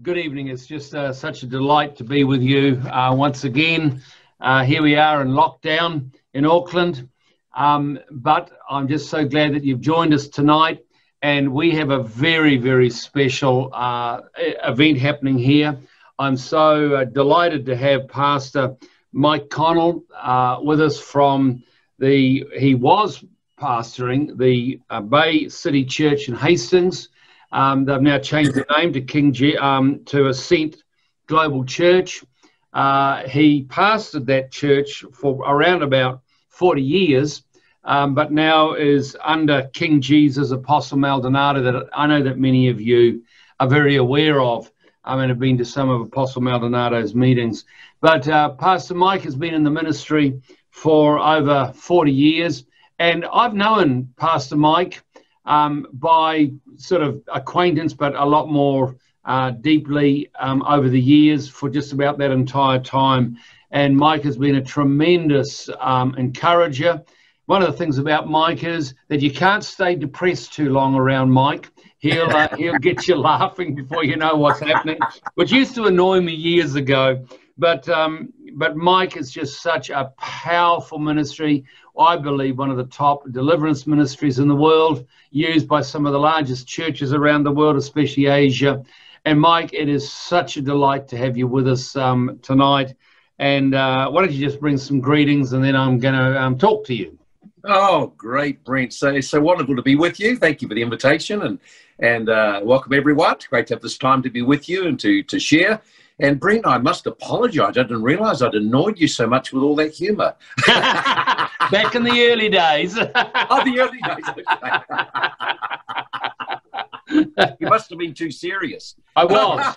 Good evening. It's just uh, such a delight to be with you uh, once again. Uh, here we are in lockdown in Auckland. Um, but I'm just so glad that you've joined us tonight. And we have a very, very special uh, event happening here. I'm so uh, delighted to have Pastor Mike Connell uh, with us from the, he was pastoring the Bay City Church in Hastings. Um, they've now changed the name to King G, um, to Ascent Global Church. Uh, he pastored that church for around about 40 years, um, but now is under King Jesus, Apostle Maldonado, that I know that many of you are very aware of. I mean, I've been to some of Apostle Maldonado's meetings. But uh, Pastor Mike has been in the ministry for over 40 years. And I've known Pastor Mike um, by sort of acquaintance, but a lot more uh, deeply um, over the years for just about that entire time. And Mike has been a tremendous um, encourager. One of the things about Mike is that you can't stay depressed too long around Mike. He'll uh, he'll get you laughing before you know what's happening, which used to annoy me years ago. But um, but Mike is just such a powerful ministry. I believe one of the top deliverance ministries in the world, used by some of the largest churches around the world, especially Asia. And Mike, it is such a delight to have you with us um, tonight. And uh, why don't you just bring some greetings, and then I'm going to um, talk to you. Oh, great, Brent. So it's so wonderful to be with you. Thank you for the invitation, and and uh, welcome everyone. It's great to have this time to be with you and to to share. And Brent, I must apologise. I didn't realise I'd annoyed you so much with all that humour. Back in the early days. oh, the early days. you must have been too serious. I was.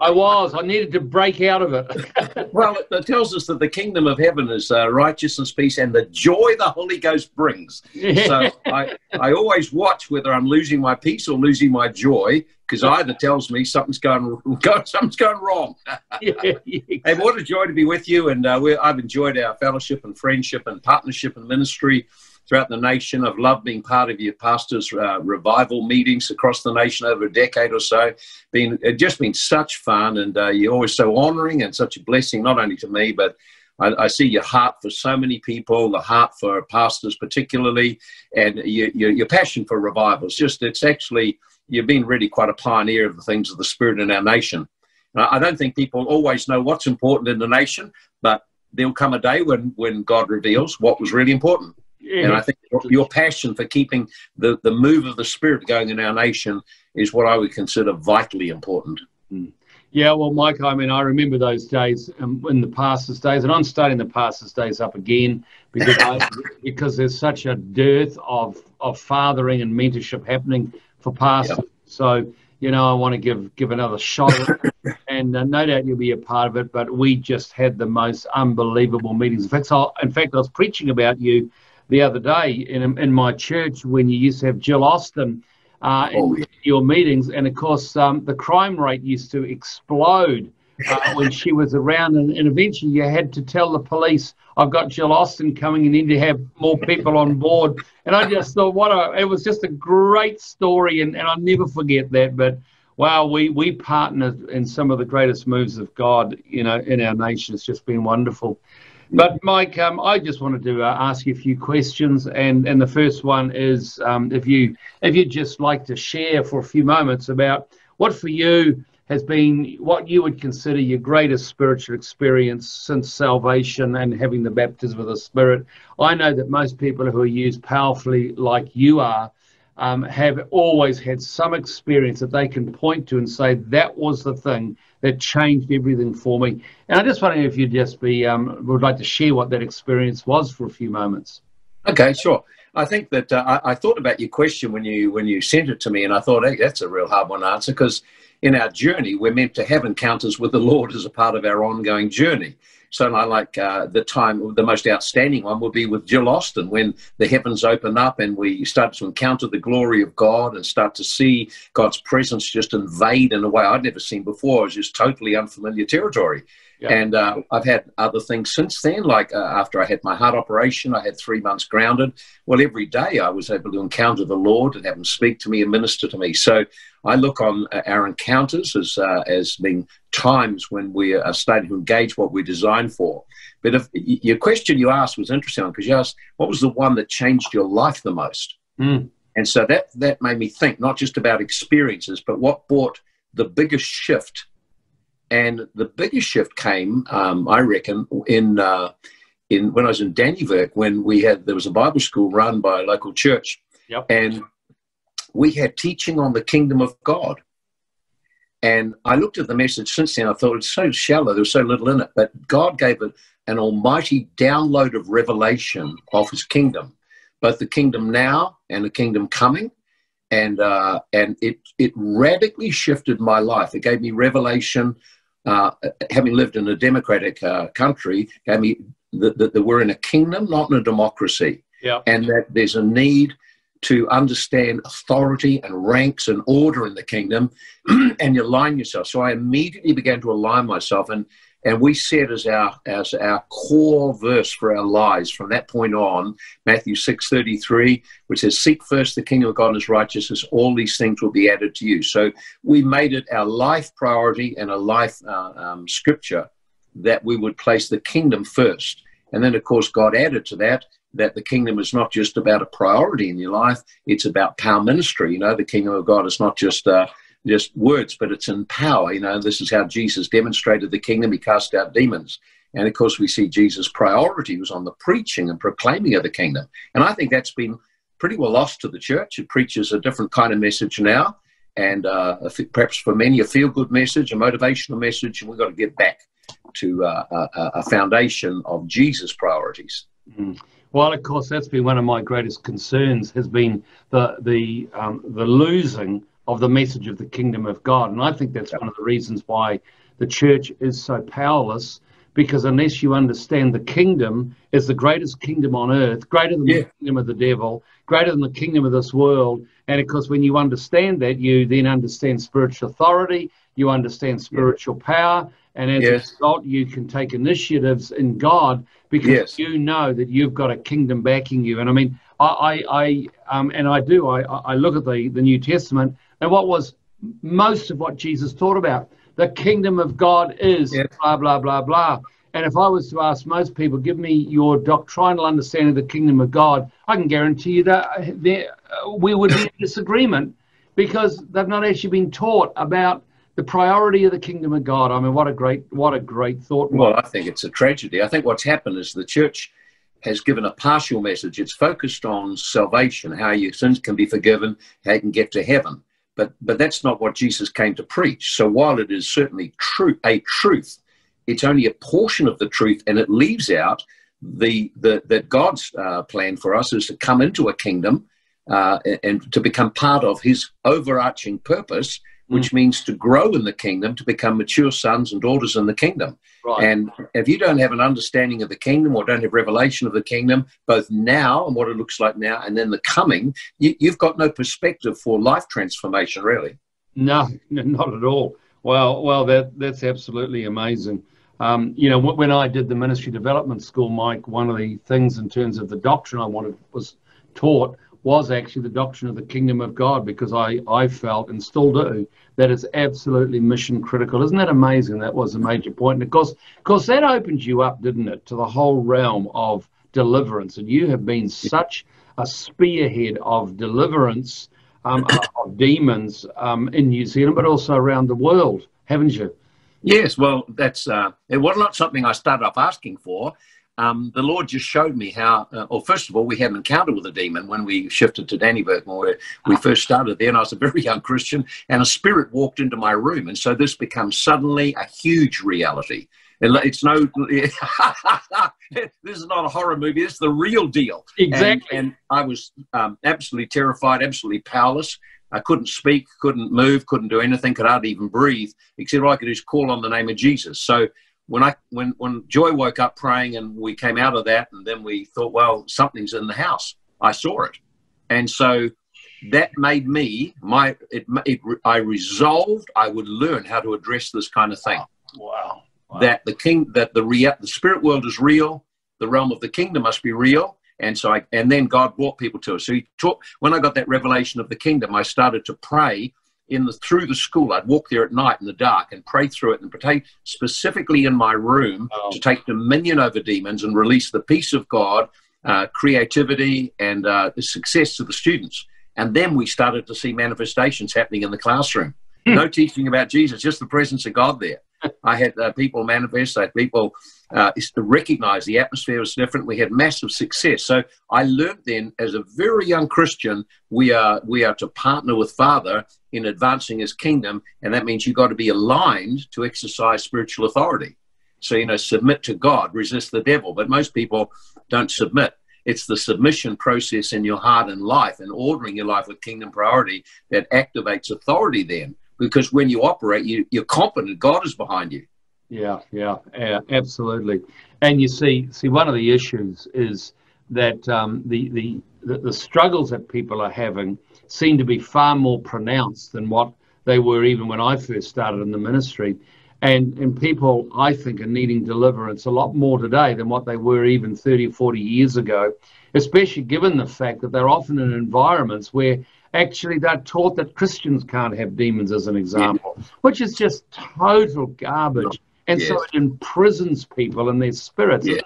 I was. I needed to break out of it. well, it, it, tells us that the kingdom of heaven is uh, righteousness, peace, and the joy the Holy Ghost brings. So I, I always watch whether I'm losing my peace or losing my joy because either tells me something's going, something's going wrong. yeah, Hey, what a joy to be with you, and uh, I've enjoyed our fellowship and friendship and partnership and ministry throughout the nation. I've loved being part of your pastors' uh, revival meetings across the nation over a decade or so. Been it just been such fun, and uh, you're always so honouring and such a blessing, not only to me but. I, I, see your heart for so many people, the heart for pastors particularly, and your, your, your passion for revival. It's just, it's actually, you've been really quite a pioneer of the things of the Spirit in our nation. I don't think people always know what's important in the nation, but there'll come a day when, when God reveals what was really important. Yeah. And I think your passion for keeping the, the move of the Spirit going in our nation is what I would consider vitally important. Mm. Yeah, well, Mike, I mean, I remember those days um, in the pastors' days, and I'm starting the pastors' days up again because I, because there's such a dearth of of fathering and mentorship happening for pastors. Yep. So, you know, I want to give give another shot, and uh, no doubt you'll be a part of it. But we just had the most unbelievable meetings. In fact, I, in fact, I was preaching about you the other day in, in my church when you used to have Jill Austin uh, oh. in your meetings. And of course, um, the crime rate used to explode uh, when she was around. And, and, eventually you had to tell the police, I've got Jill Austin coming need to have more people on board. And I just thought, what a, it was just a great story. And, and I'll never forget that. But wow, we, we partnered in some of the greatest moves of God, you know, in our nation. It's just been wonderful. But Mike, um, I just wanted to uh, ask you a few questions, and and the first one is um, if you if you'd just like to share for a few moments about what for you has been what you would consider your greatest spiritual experience since salvation and having the baptism of the Spirit. I know that most people who are used powerfully, like you are, um, have always had some experience that they can point to and say that was the thing that changed everything for me. And I just wondering if you'd just be um, would like to share what that experience was for a few moments. Okay, sure. I think that uh, I, I, thought about your question when you when you sent it to me, and I thought, hey, that's a real hard one to answer because in our journey we're meant to have encounters with the Lord as a part of our ongoing journey. So I like uh, the time, the most outstanding one would be with Jill Austin when the heavens open up and we start to encounter the glory of God and start to see God's presence just invade in a way I'd never seen before. It was just totally unfamiliar territory. Yeah. And uh, I've had other things since then, like uh, after I had my heart operation, I had three months grounded. Well, every day I was able to encounter the Lord and have Him speak to me and minister to me. So I look on uh, our encounters as uh, as being times when we are starting to engage what we're designed for. But if your question you asked was interesting because you asked what was the one that changed your life the most, mm. and so that that made me think not just about experiences, but what brought the biggest shift. And the biggest shift came, um, I reckon, in uh, in when I was in Dannevirke, when we had there was a Bible school run by a local church, yep. and we had teaching on the kingdom of God. And I looked at the message since then. I thought it's so shallow. There was so little in it. But God gave it an almighty download of revelation of His kingdom, both the kingdom now and the kingdom coming. And uh, and it it radically shifted my life. It gave me revelation. Uh, having lived in a democratic uh, country, gave me that, that, that we're in a kingdom, not in a democracy. Yeah. And that there's a need to understand authority and ranks and order in the kingdom and you align yourself. So I immediately began to align myself and and we set as our as our core verse for our lives from that point on, Matthew 6:33, which says, Seek first the kingdom of God and his righteousness, all these things will be added to you. So we made it our life priority and a life uh, um, scripture that we would place the kingdom first. And then, of course, God added to that that the kingdom is not just about a priority in your life; it's about power ministry. You know, the kingdom of God is not just uh, just words, but it's in power. You know, this is how Jesus demonstrated the kingdom. He cast out demons, and of course, we see Jesus' priority was on the preaching and proclaiming of the kingdom. And I think that's been pretty well lost to the church. It preaches a different kind of message now, and uh, perhaps for many a feel-good message, a motivational message, and we've got to get back to uh, a, a, foundation of Jesus' priorities. Mm. Well, of course, that's been one of my greatest concerns has been the the um, the losing of the message of the kingdom of God, and I think that's one of the reasons why the church is so powerless. Because unless you understand the kingdom is the greatest kingdom on earth, greater than yeah. the kingdom of the devil, greater than the kingdom of this world, and of course, when you understand that, you then understand spiritual authority, you understand spiritual yeah. power, and as yes. a result, you can take initiatives in God because yes. you know that you've got a kingdom backing you. And I mean, I, I, I um, and I do. I, I look at the the New Testament, and what was most of what Jesus taught about? The kingdom of God is yes. blah blah blah blah. And if I was to ask most people, give me your doctrinal understanding of the kingdom of God, I can guarantee you that uh, we would be in disagreement because they've not actually been taught about the priority of the kingdom of God. I mean, what a great, what a great thought. Well, I think it's a tragedy. I think what's happened is the church has given a partial message. It's focused on salvation, how your sins can be forgiven, how you can get to heaven. But but that's not what Jesus came to preach. So while it is certainly true a truth, it's only a portion of the truth, and it leaves out the the that God's uh, plan for us is to come into a kingdom uh, and to become part of His overarching purpose which mm. means to grow in the kingdom, to become mature sons and daughters in the kingdom. Right. And if you don't have an understanding of the kingdom or don't have revelation of the kingdom, both now and what it looks like now and then the coming, you, have got no perspective for life transformation, really. No, not at all. Well, well, that that's absolutely amazing. Um, you know, when I did the ministry development school, Mike, one of the things in terms of the doctrine I wanted was taught was actually the doctrine of the kingdom of God because I, I felt and still do that it's absolutely mission critical. Isn't that amazing? That was a major point. And of course, of course, that opened you up, didn't it, to the whole realm of deliverance. And you have been such a spearhead of deliverance um, of demons um, in New Zealand, but also around the world, haven't you? Yes, well, that's uh, it was not something I started off asking for um, the Lord just showed me how, uh, well, first of all, we had an encounter with a demon when we shifted to Dannevirke, where we first started there, and I was a very young Christian, and a spirit walked into my room. And so this becomes suddenly a huge reality. It's no, this is not a horror movie. It's the real deal. Exactly. And, and I was um, absolutely terrified, absolutely powerless. I couldn't speak, couldn't move, couldn't do anything, could hardly even breathe, except all I could do is call on the name of Jesus. So when I when when Joy woke up praying and we came out of that and then we thought, well, something's in the house. I saw it, and so that made me my it, it I resolved I would learn how to address this kind of thing. Wow. wow. That the king that the real the spirit world is real, the realm of the kingdom must be real. And so I and then God brought people to us. So he taught when I got that revelation of the kingdom, I started to pray in the through the school. I'd walk there at night in the dark and pray through it and pray specifically in my room oh. to take dominion over demons and release the peace of God, uh, creativity, and uh, success to the students. And then we started to see manifestations happening in the classroom. Hmm. No teaching about Jesus, just the presence of God there. I had uh, people manifest, I had people uh, to recognize the atmosphere was different. We had massive success. So I learned then, as a very young Christian, we are we are to partner with Father in advancing His kingdom, and that means you've got to be aligned to exercise spiritual authority. So you know, submit to God, resist the devil. But most people don't submit. It's the submission process in your heart and life and ordering your life with kingdom priority that activates authority then. Because when you operate, you, you're confident God is behind you. Yeah, yeah, yeah, absolutely. And you see, see, one of the issues is that um, the, the, the the struggles that people are having seem to be far more pronounced than what they were even when I first started in the ministry. And, and people, I think, are needing deliverance a lot more today than what they were even 30 or 40 years ago, especially given the fact that they're often in environments where actually they're taught that Christians can't have demons, as an example, yeah. which is just total garbage. And yes. so it imprisons people in their spirits. Yeah.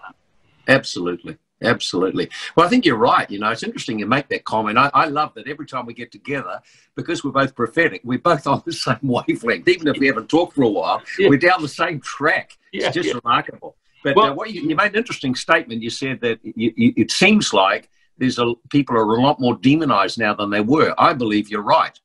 Absolutely. Absolutely. Well, I think you're right. You know, it's interesting you make that comment. I, I, love that every time we get together, because we're both prophetic, we're both on the same wavelength. Even if we haven't talked for a while, yeah. we're down the same track. It's just yeah. remarkable. But well, uh, what you, you, made an interesting statement. You said that you, you, it seems like there's a, people are a lot more demonized now than they were. I believe you're right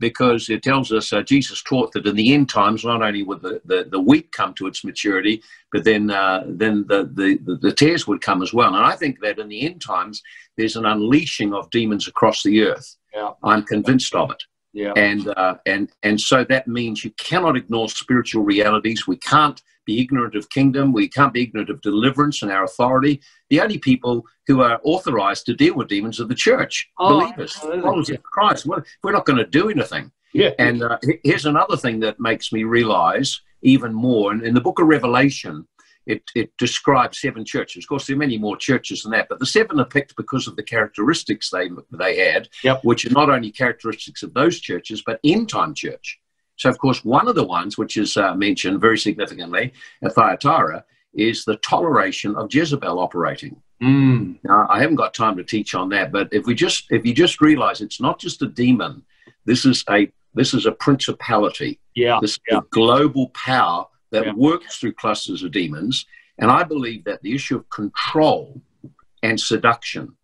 because it tells us uh, Jesus taught that in the end times, not only would the, the, the wheat come to its maturity, but then uh, then the, the, the tares would come as well. And I think that in the end times, there's an unleashing of demons across the earth. Yeah. I'm convinced of it. Yeah. And uh, and and so that means you cannot ignore spiritual realities. We can't be ignorant of kingdom. We can't be ignorant of deliverance and our authority. The only people who are authorized to deal with demons are the church, oh, believers, followers of Christ. Well, we're not going to do anything. Yeah. And uh, here's another thing that makes me realize even more. And in the book of Revelation, it, it describes seven churches. Of course, there are many more churches than that, but the seven are picked because of the characteristics they, they had, yep. which are not only characteristics of those churches, but end time church. So, of course, one of the ones which is uh, mentioned very significantly at Thyatira is the toleration of Jezebel operating. Mm. Now, I haven't got time to teach on that, but if we just if you just realize it's not just a demon, this is a this is a principality. Yeah, this yeah. global power that yeah. works through clusters of demons. And I believe that the issue of control and seduction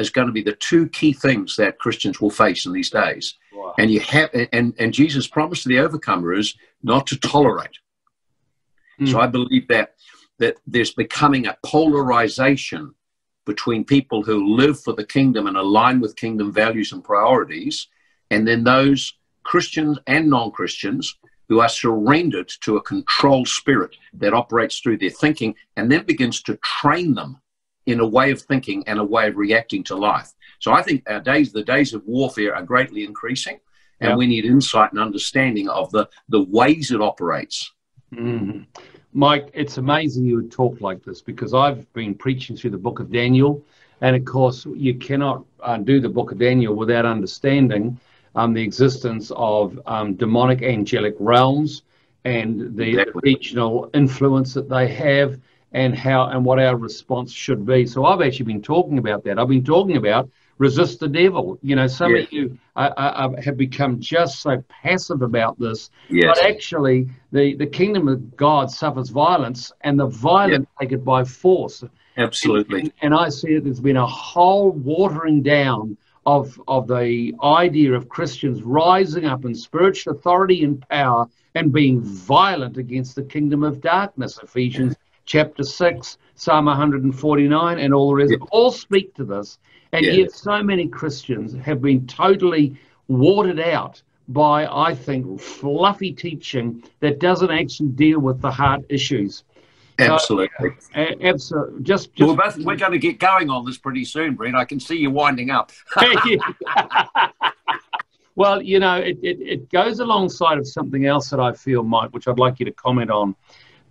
is going to be the two key things that Christians will face in these days. Wow. And you have and and Jesus promised to the overcomer is not to tolerate. Mm. So I believe that that there's becoming a polarization between people who live for the kingdom and align with kingdom values and priorities, and then those Christians and non-Christians who are surrendered to a controlled spirit that operates through their thinking and then begins to train them in a way of thinking and a way of reacting to life. So I think our days, the days of warfare are greatly increasing, and we need insight and understanding of the, the ways it operates. Mm-hmm. Mike, it's amazing you would talk like this because I've been preaching through the book of Daniel. And of course, you cannot uh, do the book of Daniel without understanding um, the existence of um, demonic angelic realms and the exactly. regional influence that they have and how and what our response should be. So I've actually been talking about that. I've been talking about resist the devil. You know, some yes. of you uh, uh, have become just so passive about this, yes. but actually, the the kingdom of God suffers violence, and the violent yes. take it by force. Absolutely. And, and, I see that there's been a whole watering down of of the idea of Christians rising up in spiritual authority and power and being violent against the kingdom of darkness. Ephesians chapter six, Psalm 149, and all the rest all speak to this. And yeah. yet, so many Christians have been totally watered out by, I think, fluffy teaching that doesn't actually deal with the heart issues. Absolutely. Uh, absolutely. Just, just we're, both, we're going to get going on this pretty soon, Brent. I can see you winding up. well, you know, it, it, it goes alongside of something else that I feel, Mike, which I'd like you to comment on.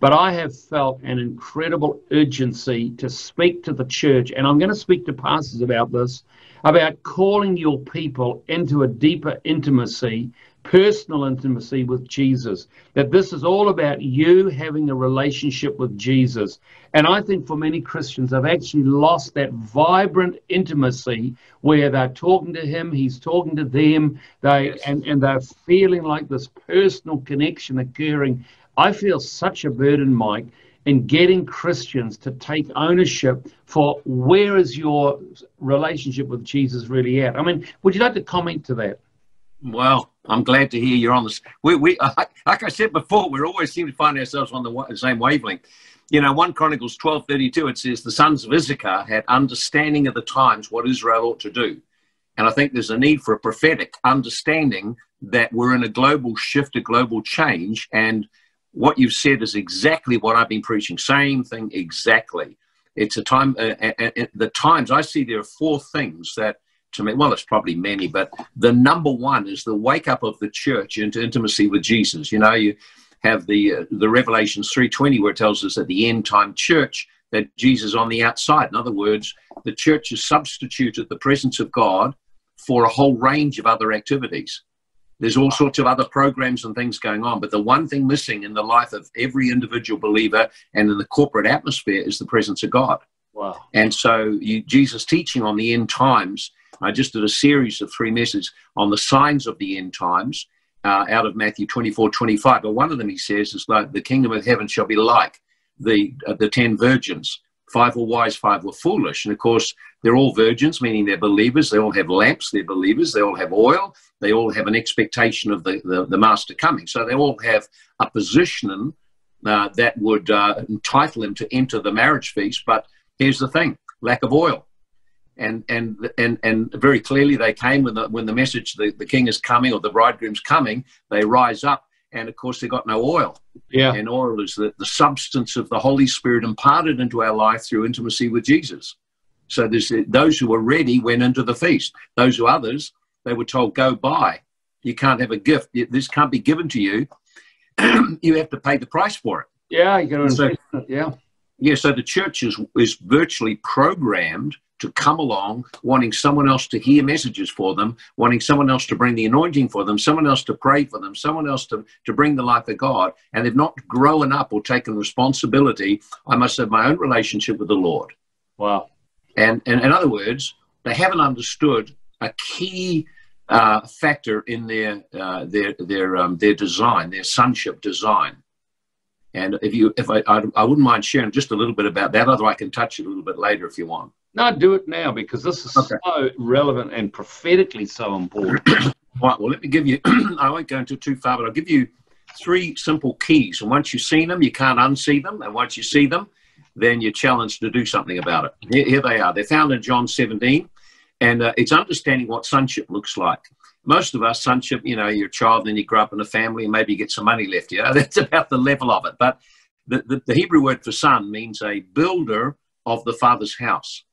But I have felt an incredible urgency to speak to the church, and I'm going to speak to pastors about this about calling your people into a deeper intimacy personal intimacy with Jesus. That this is all about you having a relationship with Jesus. And I think for many Christians, they've actually lost that vibrant intimacy where they're talking to Him, He's talking to them, they yes. and, and they're feeling like this personal connection occurring. I feel such a burden, Mike, in getting Christians to take ownership for where is your relationship with Jesus really at? I mean, would you like to comment to that? Well, I'm glad to hear you're on this. We, we, like I said before, we always seem to find ourselves on the same wavelength. You know, 1 Chronicles 12:32, it says, The sons of Issachar had understanding of the times what Israel ought to do. And I think there's a need for a prophetic understanding that we're in a global shift, a global change. And what you've said is exactly what I've been preaching. Same thing exactly. It's a time, uh, uh, uh, the times I see there are four things that to me, well, it's probably many, but the number one is the wake up of the church into intimacy with Jesus. You know, you have the uh, the Revelations 3:20 where it tells us that the end time church that Jesus on the outside. In other words, the church has substituted the presence of God for a whole range of other activities. There's all sorts of other programs and things going on, but the one thing missing in the life of every individual believer and in the corporate atmosphere is the presence of God. Wow. And so you, Jesus' teaching on the end times, I just did a series of three messages on the signs of the end times uh, out of Matthew 24, 25. But one of them he says is like the kingdom of heaven shall be like the, uh, the ten virgins Five were wise, five were foolish. And of course, they're all virgins, meaning they're believers. They all have lamps, they're believers. They all have oil. They all have an expectation of the, the, the master coming. So they all have a position uh, that would uh, entitle them to enter the marriage feast. But here's the thing lack of oil. And, and, and, and very clearly they came when the, when the message the, the king is coming or the bridegroom's coming, they rise up and of course they've got no oil. Yeah. And oil is the, the substance of the Holy Spirit imparted into our life through intimacy with Jesus. So there's those who were ready went into the feast. Those who others, they were told, go buy. You can't have a gift. This can't be given to you. you have to pay the price for it. Yeah, you got to so, Yeah. Yeah, so the church is, is virtually programmed to come along wanting someone else to hear messages for them, wanting someone else to bring the anointing for them, someone else to pray for them, someone else to, to bring the life of God, and they've not grown up or taken responsibility. I must have my own relationship with the Lord. Wow. And, and in other words, they haven't understood a key uh, factor in their uh, their their um, their design, their sonship design. And if you, if I, I, I, wouldn't mind sharing just a little bit about that, other I can touch it a little bit later if you want. No, do it now because this is okay. so relevant and prophetically so important. right. Well, let me give you. I won't go into too far, but I'll give you three simple keys. And once you've seen them, you can't unsee them. And once you see them, then you're challenged to do something about it. Here, here they are. They're found in John 17, and uh, it's understanding what sonship looks like. Most of us, sonship, you know, you're a child, then you grow up in a family, and maybe you get some money left. You know, that's about the level of it. But the, the, the Hebrew word for son means a builder of the father's house.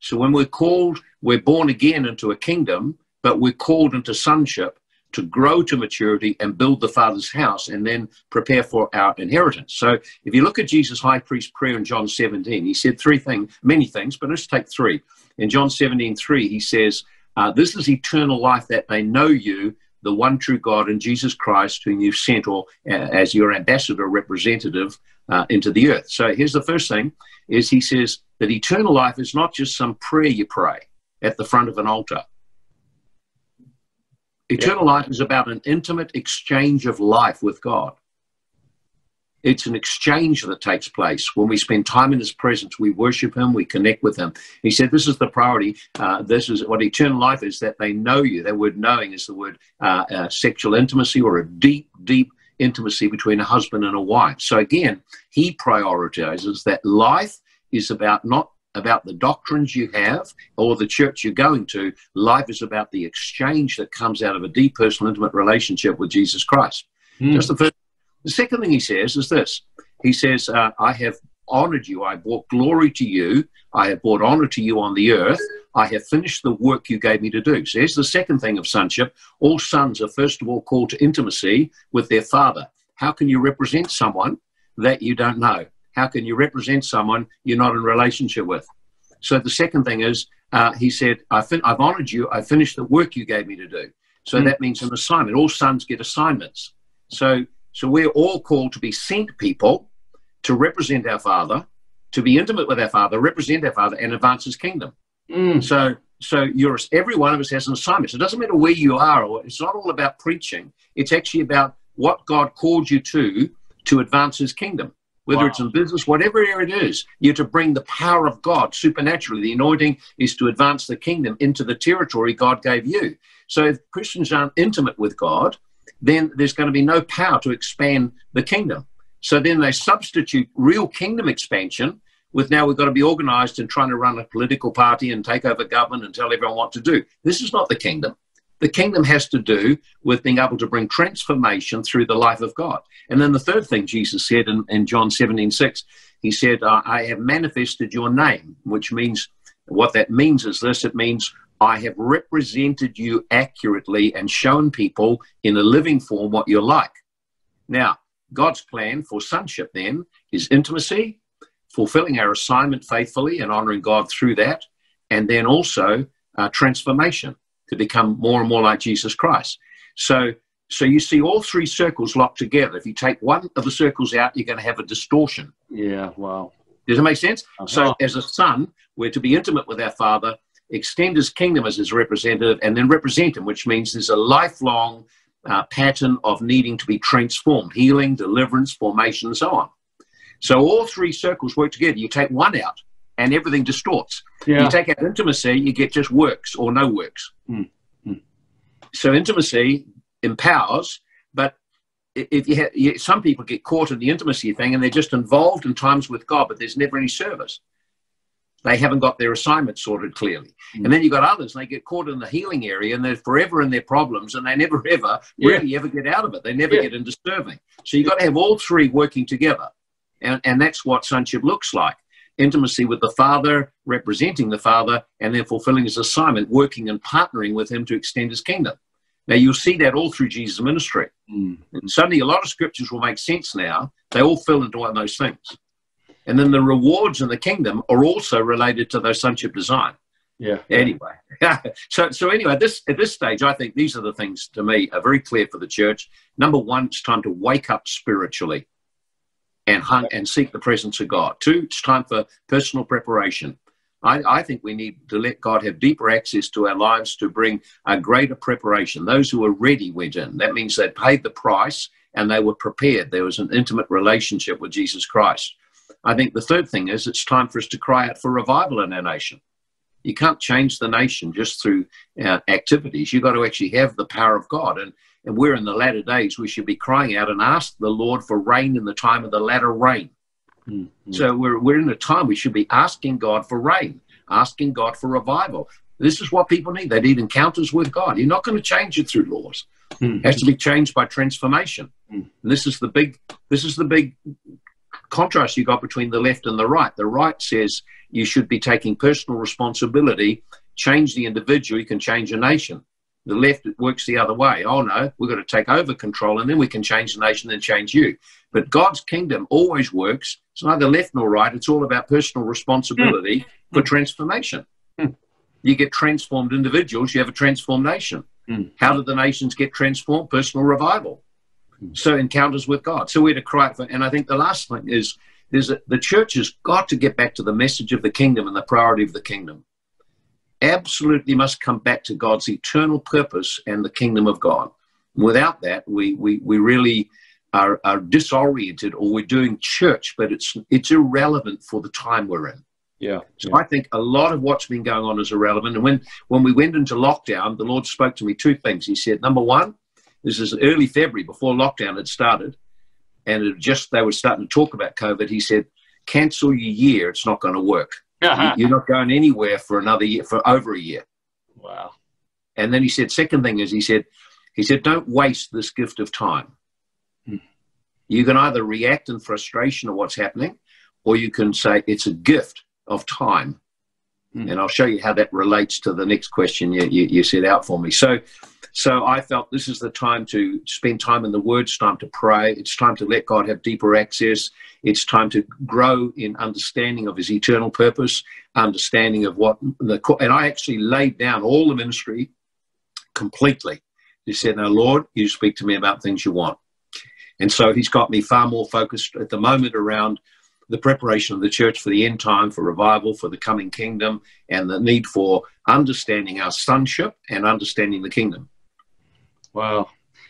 So when we're called, we're born again into a kingdom, but we're called into sonship to grow to maturity and build the Father's house and then prepare for our inheritance. So if you look at Jesus' high priest prayer in John 17, he said three things, many things, but let's take three. In John 17, 3, he says, uh, This is eternal life that they know you, the one true God, and Jesus Christ, whom you've sent or uh, as your ambassador representative uh, into the earth. So here's the first thing is he says that eternal life is not just some prayer you pray at the front of an altar. Eternal yeah. life is about an intimate exchange of life with God. It's an exchange that takes place. When we spend time in His presence, we worship Him, we connect with Him. He said, This is the priority. Uh, this is what eternal life is that they know you. That word knowing is the word uh, uh, sexual intimacy or a deep, deep intimacy between a husband and a wife. So again, He prioritizes that life is about not about the doctrines you have or the church you're going to. Life is about the exchange that comes out of a deep personal, intimate relationship with Jesus Christ. Mm. Just the first. The second thing he says is this. He says, uh, "I have honored you. I brought glory to you. I have brought honor to you on the earth. I have finished the work you gave me to do." So here's the second thing of sonship. All sons are first of all called to intimacy with their father. How can you represent someone that you don't know? How can you represent someone you're not in relationship with? So the second thing is, uh, he said, I fin- I've honored you. I finished the work you gave me to do. So mm. that means an assignment. All sons get assignments. So, so we're all called to be sent people to represent our Father, to be intimate with our Father, represent our Father, and advance His kingdom. Mm. So, so you're every one of us has an assignment. So it doesn't matter where you are, or it's not all about preaching. It's actually about what God called you to to advance His kingdom. Whether wow. it's in business, whatever area it is, you're to bring the power of God supernaturally. The anointing is to advance the kingdom into the territory God gave you. So if Christians aren't intimate with God, then there's going to be no power to expand the kingdom. So then they substitute real kingdom expansion with now we've got to be organized and trying to run a political party and take over government and tell everyone what to do. This is not the kingdom. The kingdom has to do with being able to bring transformation through the life of God. And then the third thing Jesus said in, in John 17, 6, he said, I have manifested your name, which means what that means is this it means I have represented you accurately and shown people in a living form what you're like. Now, God's plan for sonship then is intimacy, fulfilling our assignment faithfully and honoring God through that, and then also uh, transformation to become more and more like Jesus Christ. So, so you see all three circles locked together. If you take one of the circles out, you're going to have a distortion. Yeah, wow. Does it make sense? Uh-huh. So, as a son, we're to be intimate with our Father, extend His kingdom as His representative, and then represent Him, which means there's a lifelong uh, pattern of needing to be transformed healing, deliverance, formation, and so on. So, all three circles work together. You take one out, and everything distorts. Yeah. You take out intimacy, you get just works or no works. Mm. Mm. So, intimacy empowers, but if you, have, some people get caught in the intimacy thing and they're just involved in times with God, but there's never any service. They haven't got their assignment sorted clearly. Mm. And then you've got others, and they get caught in the healing area and they're forever in their problems and they never ever yeah. really ever get out of it. They never yeah. get into serving. So you've got to have all three working together. And, and that's what sonship looks like intimacy with the Father, representing the Father, and then fulfilling his assignment, working and partnering with him to extend his kingdom. Now, you'll see that all through Jesus' ministry. Mm. And suddenly, a lot of scriptures will make sense now. They all fill into one of those things. And then the rewards in the kingdom are also related to those sonship design. Yeah. Anyway, so so anyway, this at this stage, I think these are the things to me are very clear for the church. Number one, it's time to wake up spiritually, and hunt and seek the presence of God. Two, it's time for personal preparation. I, I, think we need to let God have deeper access to our lives to bring a greater preparation. Those who are ready went in. That means they paid the price and they were prepared. There was an intimate relationship with Jesus Christ. I think the third thing is it's time for us to cry out for revival in our nation. You can't change the nation just through uh, activities. You've got to actually have the power of God. And, and we're in the latter days. We should be crying out and ask the Lord for rain in the time of the latter rain. Mm-hmm. So we're, we're in a time we should be asking God for rain, asking God for revival. This is what people need. They need encounters with God. You're not going to change it through laws. Mm-hmm. It has to be changed by transformation. Mm-hmm. And this is the big this is the big contrast you got between the left and the right. The right says you should be taking personal responsibility, change the individual, you can change a nation. The left it works the other way. Oh no, we've got to take over control and then we can change the nation and change you. But God's kingdom always works. It's neither left nor right. It's all about personal responsibility mm. for transformation. Mm. You get transformed individuals, you have a transformed nation. Mm. How did the nations get transformed? Personal revival. So encounters with God. So we're to cry for, and I think the last thing is, is that the church has got to get back to the message of the kingdom and the priority of the kingdom. Absolutely must come back to God's eternal purpose and the kingdom of God. Without that, we we, we really are, are disoriented or we're doing church, but it's it's irrelevant for the time we're in. Yeah. So yeah. I think a lot of what's been going on is irrelevant. And when when we went into lockdown, the Lord spoke to me two things. He said, number one, this is early February before lockdown had started, and it just they were starting to talk about COVID. He said, "Cancel your year; it's not going to work. Uh-huh. You're not going anywhere for another year, for over a year." Wow. And then he said, second thing is he said, he said, don't waste this gift of time. Hmm. You can either react in frustration at what's happening, or you can say it's a gift of time. Hmm. And I'll show you how that relates to the next question you, you, you set out for me. So so I felt this is the time to spend time in the Word. It's time to pray. It's time to let God have deeper access. It's time to grow in understanding of His eternal purpose, understanding of what the and I actually laid down all the ministry completely. He said, Now, Lord, you speak to me about things you want. And so he's got me far more focused at the moment around the preparation of the church for the end time, for revival, for the coming kingdom, and the need for understanding our sonship and understanding the kingdom. Wow.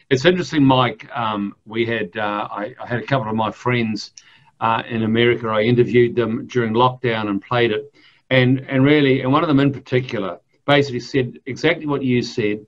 It's interesting, Mike. Um, we had uh, I, I, had a couple of my friends uh, in America. I interviewed them during lockdown and played it, and and really, and one of them in particular basically said exactly what you said.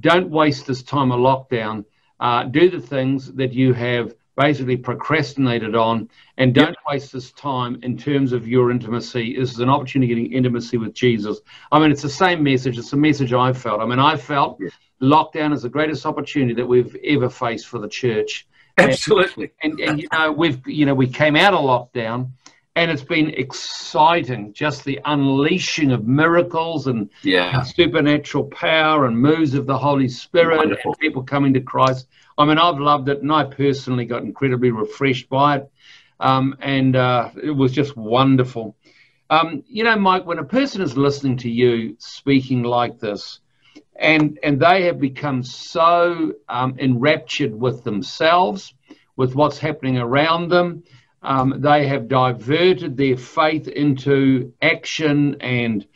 Don't waste this time of lockdown. Uh, do the things that you have basically procrastinated on and don't yep. waste this time in terms of your intimacy. This is an opportunity getting intimacy with Jesus. I mean, it's the same message. It's a message I felt. I mean, I felt lockdown is the greatest opportunity that we've ever faced for the church. Absolutely. And, and, and you know, we've, you know, we came out of lockdown and it's been exciting just the unleashing of miracles and yeah. supernatural power and moves of the holy spirit Wonderful. and people coming to christ i mean i've loved it and i personally got incredibly refreshed by it um, and uh, it was just wonderful um, you know mike when a person is listening to you speaking like this and and they have become so um, enraptured with themselves with what's happening around them um, they have diverted their faith into action and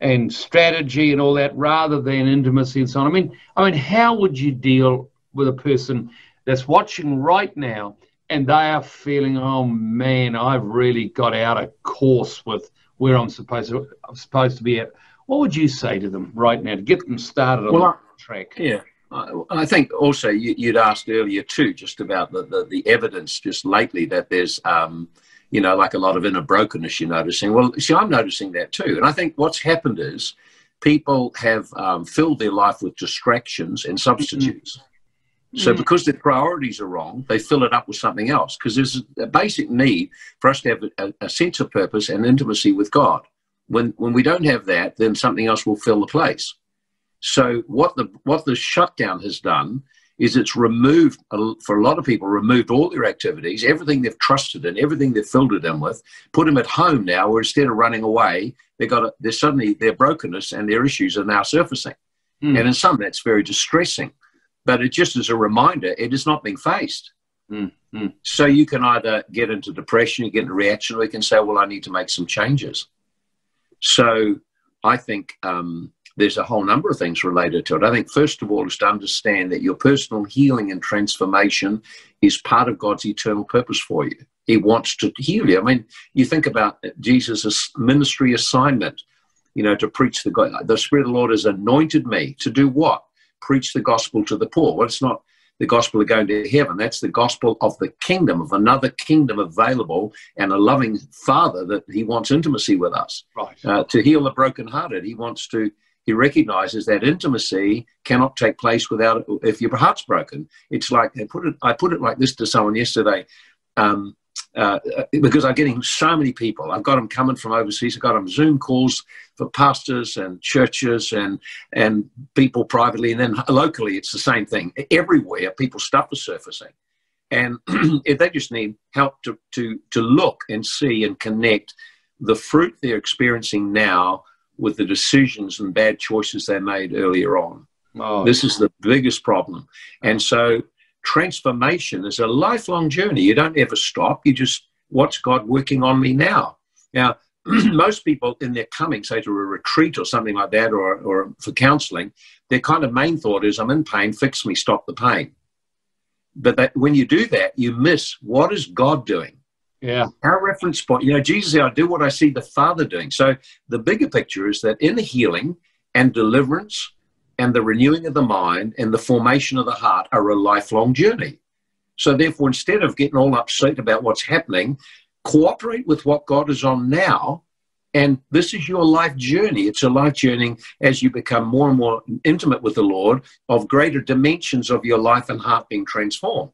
and strategy and all that rather than intimacy and so on. I mean, I mean, how would you deal with a person that's watching right now and they are feeling, oh man, I've really got out of course with where I'm supposed to I'm supposed to be at. What would you say to them right now to get them started on well, the track? Yeah. I think also you, would asked earlier too, just about the, the, the, evidence just lately that there's, um, you know, like a lot of inner brokenness you're noticing. Well, see, I'm noticing that too. And I think what's happened is people have um, filled their life with distractions and substitutes. Mm-hmm. So, mm. because their priorities are wrong, they fill it up with something else. Because there's a basic need for us to have a, a sense of purpose and intimacy with God. When, when we don't have that, then something else will fill the place. So what the what the shutdown has done is it's removed for a lot of people removed all their activities, everything they've trusted in, everything they've filled it in with, put them at home now, where instead of running away, they got a, they're suddenly their brokenness and their issues are now surfacing, mm. and in some that's very distressing. But it just as a reminder, it is not being faced. Mm. Mm. So you can either get into depression, you get into reaction, or you can say, "Well, I need to make some changes." So I think. Um, there's a whole number of things related to it. I think, first of all, is to understand that your personal healing and transformation is part of God's eternal purpose for you. He wants to heal you. I mean, you think about Jesus' ministry assignment, you know, to preach the God. The Spirit of the Lord has anointed me to do what? Preach the gospel to the poor. Well, it's not the gospel of going to heaven. That's the gospel of the kingdom, of another kingdom available, and a loving Father that He wants intimacy with us. Right. Uh, to heal the brokenhearted, He wants to he recognizes that intimacy cannot take place without if your heart's broken. It's like I put it. I put it like this to someone yesterday, um, uh, because I'm getting so many people. I've got them coming from overseas. I've got them Zoom calls for pastors and churches and and people privately, and then locally, it's the same thing. Everywhere, people stuff is surfacing, and if they just need help to to to look and see and connect the fruit they're experiencing now with the decisions and bad choices they made earlier on. Oh. This is the biggest problem. And so transformation is a lifelong journey. You don't ever stop. You just, what's God working on me now? Now, most people in their coming, say to a retreat or something like that, or, or for counseling, their kind of main thought is, I'm in pain, fix me, stop the pain. But that, when you do that, you miss what is God doing? Yeah. Our reference point, you know, Jesus said, I do what I see the Father doing. So the bigger picture is that in the healing and deliverance and the renewing of the mind and the formation of the heart are a lifelong journey. So therefore, instead of getting all upset about what's happening, cooperate with what God is on now. And this is your life journey. It's a life journey as you become more and more intimate with the Lord of greater dimensions of your life and heart being transformed.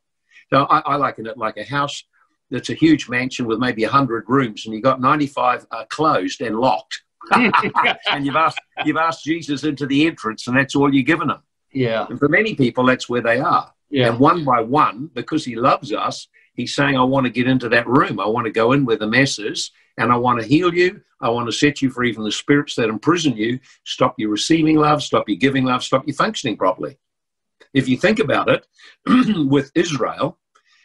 So I, I liken it like a house that's a huge mansion with maybe 100 rooms and you've got 95 uh, closed and locked. and you've asked, you've asked Jesus into the entrance and that's all you're given them. Yeah. And for many people, that's where they are. Yeah. And one by one, because he loves us, he's saying, I want to get into that room. I want to go in where the mess is and I want to heal you. I want to set you free from the spirits that imprison you, stop you receiving love, stop you giving love, stop you functioning properly. if you think about it, with Israel,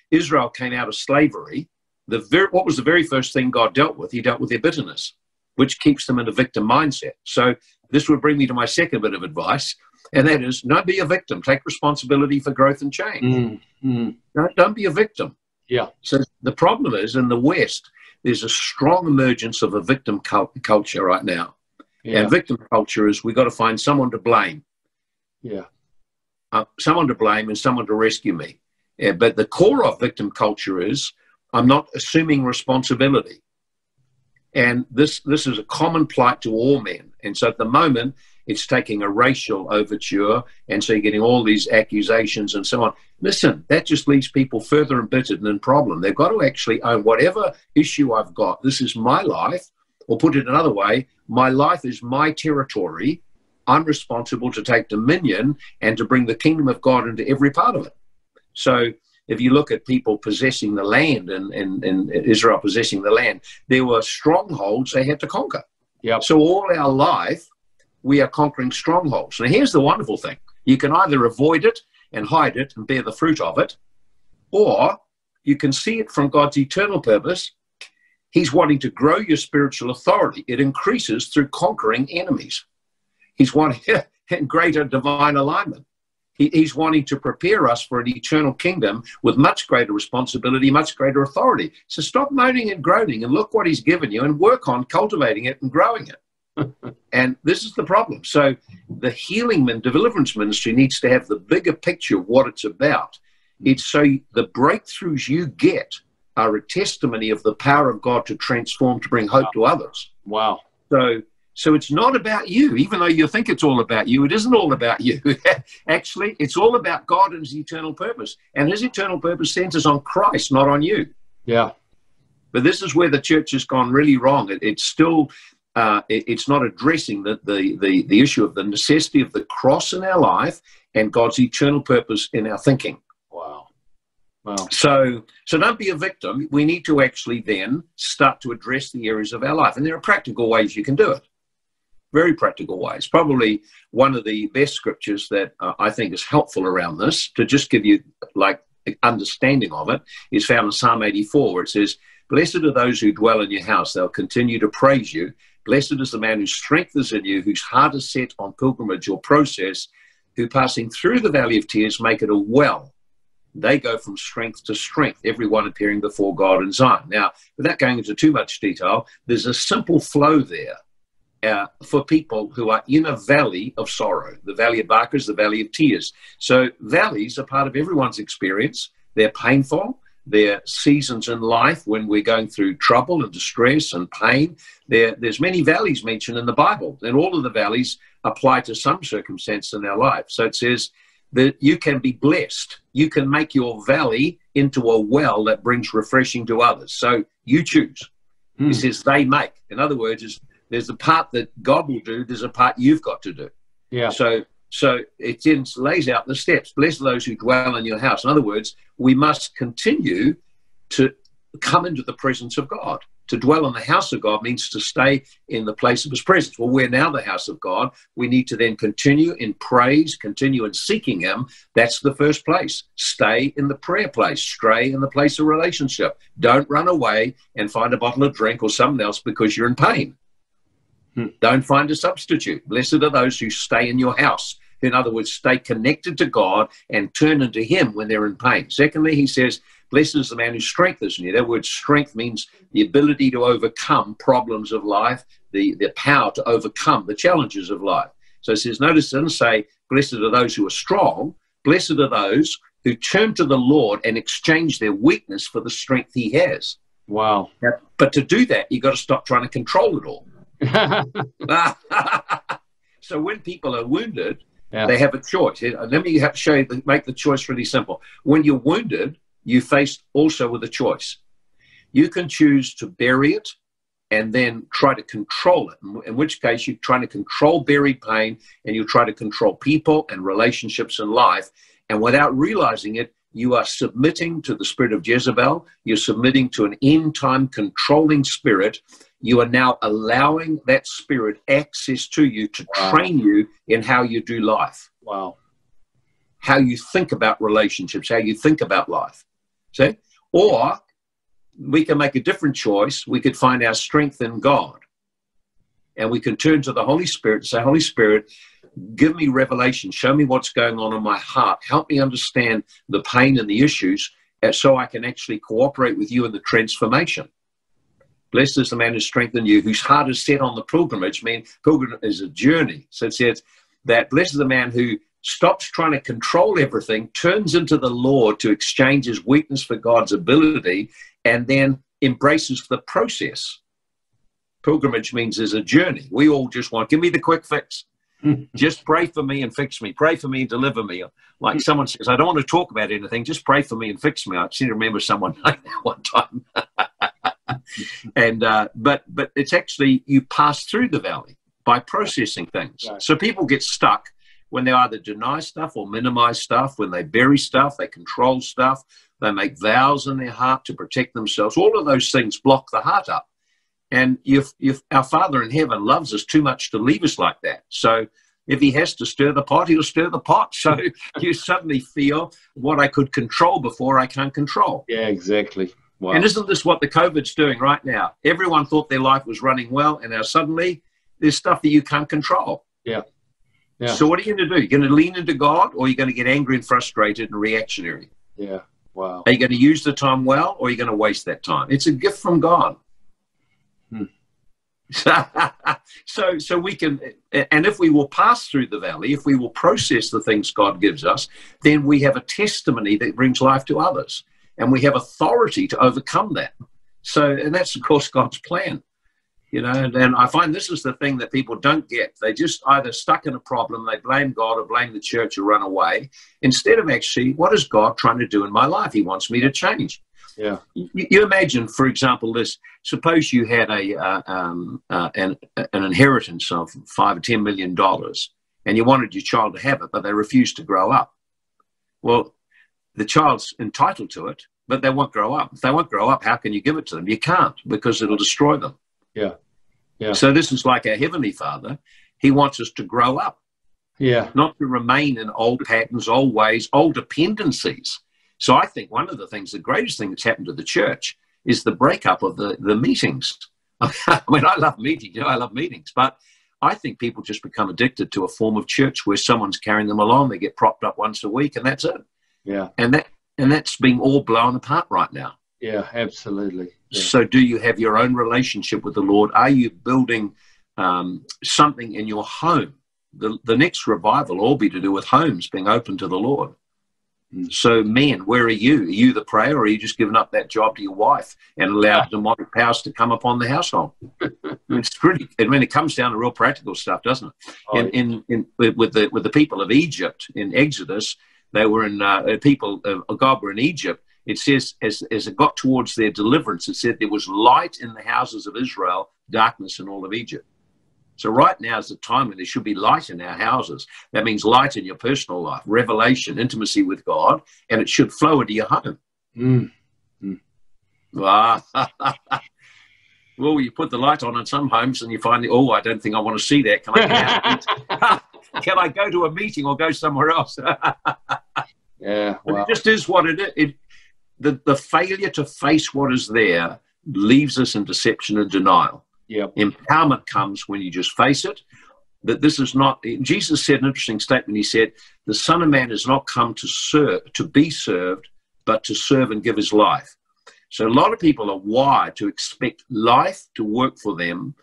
Israel came out of slavery. The ver- what was the very first thing God dealt with? He dealt with their bitterness, which keeps them in a victim mindset. So this would bring me to my second bit of advice, and that is don't be a victim. Take responsibility for growth and change. Mm, mm. Don't, don't be a victim. Yeah. So the problem is in the West, there's a strong emergence of a victim culture right now. Yeah. And victim culture is we've got to find someone to blame. Yeah. Uh, someone to blame and someone to rescue me. Yeah, but the core of victim culture is I'm not assuming responsibility. And this, this is a common plight to all men. And so at the moment, it's taking a racial overture. And so you're getting all these accusations and so on. Listen, that just leaves people further embittered and in problem. They've got to actually own whatever issue I've got. This is my life. Or put it another way, my life is my territory. I'm responsible to take dominion and to bring the kingdom of God into every part of it. So if you look at people possessing the land and, and, and Israel possessing the land, there were strongholds they had to conquer. Yep. So all our life, we are conquering strongholds. Now here's the wonderful thing. You can either avoid it and hide it and bear the fruit of it, or you can see it from God's eternal purpose. He's wanting to grow your spiritual authority. It increases through conquering enemies. He's wanting greater divine alignment. He, he's wanting to prepare us for an eternal kingdom with much greater responsibility, much greater authority. So stop moaning and groaning and look what he's given you and work on cultivating it and growing it. and this is the problem. So the healing and deliverance ministry needs to have the bigger picture of what it's about. It's so the breakthroughs you get are a testimony of the power of God to transform, to bring hope wow. to others. Wow. So so it's not about you, even though you think it's all about you. It isn't all about you. Actually, it's all about God and His eternal purpose. And His eternal purpose centers on Christ, not on you. Yeah. But this is where the church has gone really wrong. It, it's still, uh, it, it's not addressing the, the, the, the issue of the necessity of the cross in our life and God's eternal purpose in our thinking. Wow. Wow. So, so don't be a victim. We need to actually then start to address the areas of our life. And there are practical ways you can do it very practical ways. Probably one of the best scriptures that uh, I think is helpful around this to just give you like understanding of it is found in Psalm 84, where it says, Blessed are those who dwell in your house, they'll continue to praise you. Blessed is the man whose strength is in you, whose heart is set on pilgrimage or process, who passing through the valley of tears make it a well. They go from strength to strength, everyone appearing before God in Zion. Now, without going into too much detail, there's a simple flow there uh, for people who are in a valley of sorrow. The valley of is the valley of tears. So valleys are part of everyone's experience. They're painful. They're seasons in life when we're going through trouble and distress and pain. There, there's many valleys mentioned in the Bible, and all of the valleys apply to some circumstance in our life. So it says that you can be blessed. You can make your valley into a well that brings refreshing to others. So you choose. Hmm. He says they make. In other words, is there's a part that God will do. There's a part you've got to do. Yeah. So so it lays out the steps. Bless those who dwell in your house. In other words, we must continue to come into the presence of God. To dwell in the house of God means to stay in the place of his presence. Well, we're now the house of God. We need to then continue in praise, continue in seeking him. That's the first place. Stay in the prayer place, stray in the place of relationship. Don't run away and find a bottle of drink or something else because you're in pain. Hmm. Don't find a substitute. Blessed are those who stay in your house. In other words, stay connected to God and turn into Him when they're in pain. Secondly, he says, Blessed is the man who strengthens you. That word strength means the ability to overcome problems of life, the, the power to overcome the challenges of life. So it says, notice it doesn't say, Blessed are those who are strong. Blessed are those who turn to the Lord and exchange their weakness for the strength He has. Wow. But to do that, you've got to stop trying to control it all. so when people are wounded, yeah. they have a choice. Uh, let me have, show you, make the choice really simple. When you're wounded, you face also with a choice. You can choose to bury it and then try to control it, in which case you're trying to control buried pain and you try to control people and relationships in life. And without realizing it, you are submitting to the spirit of Jezebel. You're submitting to an end time controlling spirit you are now allowing that spirit access to you to wow. train you in how you do life. Wow. how you think about relationships, how you think about life. See? Or we can make a different choice. We could find our strength in God. And we can turn to the Holy Spirit and say, Holy Spirit, give me revelation. Show me what's going on in my heart. Help me understand the pain and the issues so I can actually cooperate with you in the transformation. Blessed is the man who strengthened you, whose heart is set on the pilgrimage. I mean, pilgrimage is a journey. So it says that blessed is the man who stops trying to control everything, turns into the Lord to exchange his weakness for God's ability, and then embraces the process. Pilgrimage means there's a journey. We all just want, give me the quick fix. just pray for me and fix me. Pray for me and deliver me. Like mm. someone says, I don't want to talk about anything. Just pray for me and fix me. I seem to remember someone like that one time. and uh, but but it's actually you pass through the valley by processing things. Right. So people get stuck when they either deny stuff or minimize stuff, when they bury stuff, they control stuff, they make vows in their heart to protect themselves. All of those things block the heart up. And if, if our Father in heaven loves us too much to leave us like that. So if he has to stir the pot, he'll stir the pot. So you suddenly feel what I could control before I can't control. Yeah, exactly. Wow. And isn't this what the COVID's doing right now? Everyone thought their life was running well, and now suddenly there's stuff that you can't control. Yeah. yeah. So what are you going to do? You're going to lean into God, or you're going to get angry and frustrated and reactionary? Yeah. Wow. Are you going to use the time well, or are you going to waste that time? It's a gift from God. Hmm. so, so we can, and if we will pass through the valley, if we will process the things God gives us, then we have a testimony that brings life to others and we have authority to overcome that. So, and that's of course God's plan, you know. And, and, I find this is the thing that people don't get. They just either stuck in a problem, they blame God or blame the church or run away, instead of actually, what is God trying to do in my life? He wants me to change. Yeah. You, you imagine, for example, this. Suppose you had a uh, um, uh, an, an inheritance of five or ten million dollars, and you wanted your child to have it, but they refused to grow up. Well, the child's entitled to it, but they won't grow up. If they won't grow up, how can you give it to them? You can't because it'll destroy them. Yeah. Yeah. So this is like our Heavenly Father. He wants us to grow up. Yeah. Not to remain in old patterns, old ways, old dependencies. So I think one of the things, the greatest thing that's happened to the church is the breakup of the, the meetings. I mean, I love meetings, you know, I love meetings, but I think people just become addicted to a form of church where someone's carrying them along. They get propped up once a week and that's it. Yeah. And that and that's being all blown apart right now. Yeah, absolutely. Yeah. So, do you have your own relationship with the Lord? Are you building um, something in your home? The, the next revival will all be to do with homes being open to the Lord. Mm. So, men, where are you? Are you the prayer, or are you just giving up that job to your wife and allow demonic powers to come upon the household? it's pretty. I mean, it comes down to real practical stuff, doesn't it? Oh, in, yeah. in, in, with the with the people of Egypt in Exodus, they were in uh, uh people of God were in Egypt. It says as, as it got towards their deliverance, it said there was light in the houses of Israel, darkness in all of Egypt. So right now is the time when there should be light in our houses. That means light in your personal life, revelation, intimacy with God, and it should flow into your home. Mm. Mm. Ah. well, you put the light on in some homes and you find, oh, I don't think I want to see that. Can I, can I go to a meeting or go somewhere else? yeah, well. it just is what it is. It, the, the failure to face what is there leaves us in deception and denial. Yep. Empowerment comes when you just face it. That this is not. Jesus said an interesting statement. He said, "The Son of Man has not come to serve, to be served, but to serve and give his life." So a lot of people are wired to expect life to work for them,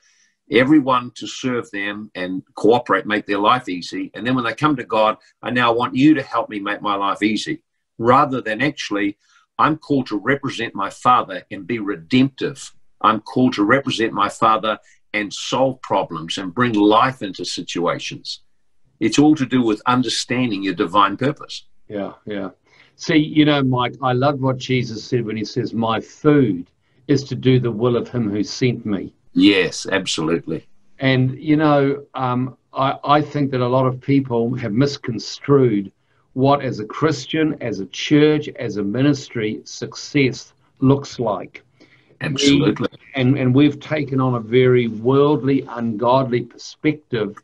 everyone to serve them and cooperate, make their life easy. And then when they come to God, I now want you to help me make my life easy, rather than actually, I'm called to represent my Father and be redemptive. I'm called to represent my Father and solve problems and bring life into situations. It's all to do with understanding your divine purpose. Yeah, yeah. See, you know, Mike, I love what Jesus said when he says, My food is to do the will of him who sent me. Yes, absolutely. And, you know, um, I, I think that a lot of people have misconstrued what, as a Christian, as a church, as a ministry, success looks like. Absolutely. We, and, and we've taken on a very worldly, ungodly perspective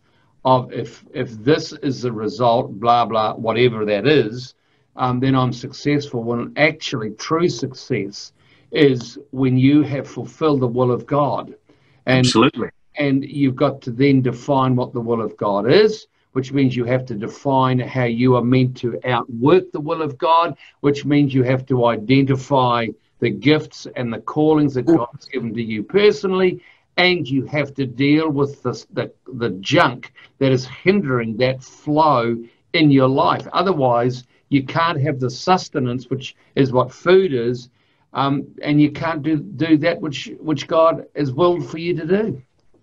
of if if this is the result, blah blah, whatever that is, um, then I'm successful. When actually true success is when you have fulfilled the will of God, and absolutely, and you've got to then define what the will of God is. Which means you have to define how you are meant to outwork the will of God, which means you have to identify the gifts and the callings that God has given to you personally, and you have to deal with the, the, the junk that is hindering that flow in your life. Otherwise, you can't have the sustenance, which is what food is, um, and you can't do, do that which, which God has willed for you to do.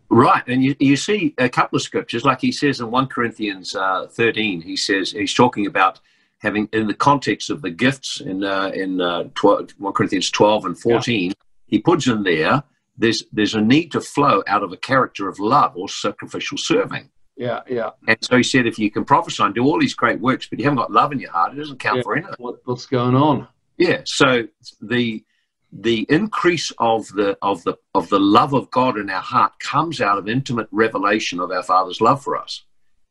Right, and you, you see a couple of scriptures, like he says in 1 Corinthians uh, 13, he says, he's talking about having, in the context of the gifts in, uh, in uh, 12, 1 Corinthians 12 and 14, yeah. he puts in there there's there's a need to flow out of a character of love or sacrificial serving. Yeah, yeah. And so he said, if you can prophesy and do all these great works, but you haven't got love in your heart, it doesn't count yeah. for anything. What, what's going on? Yeah. So the the increase of the of the of the love of God in our heart comes out of intimate revelation of our Father's love for us.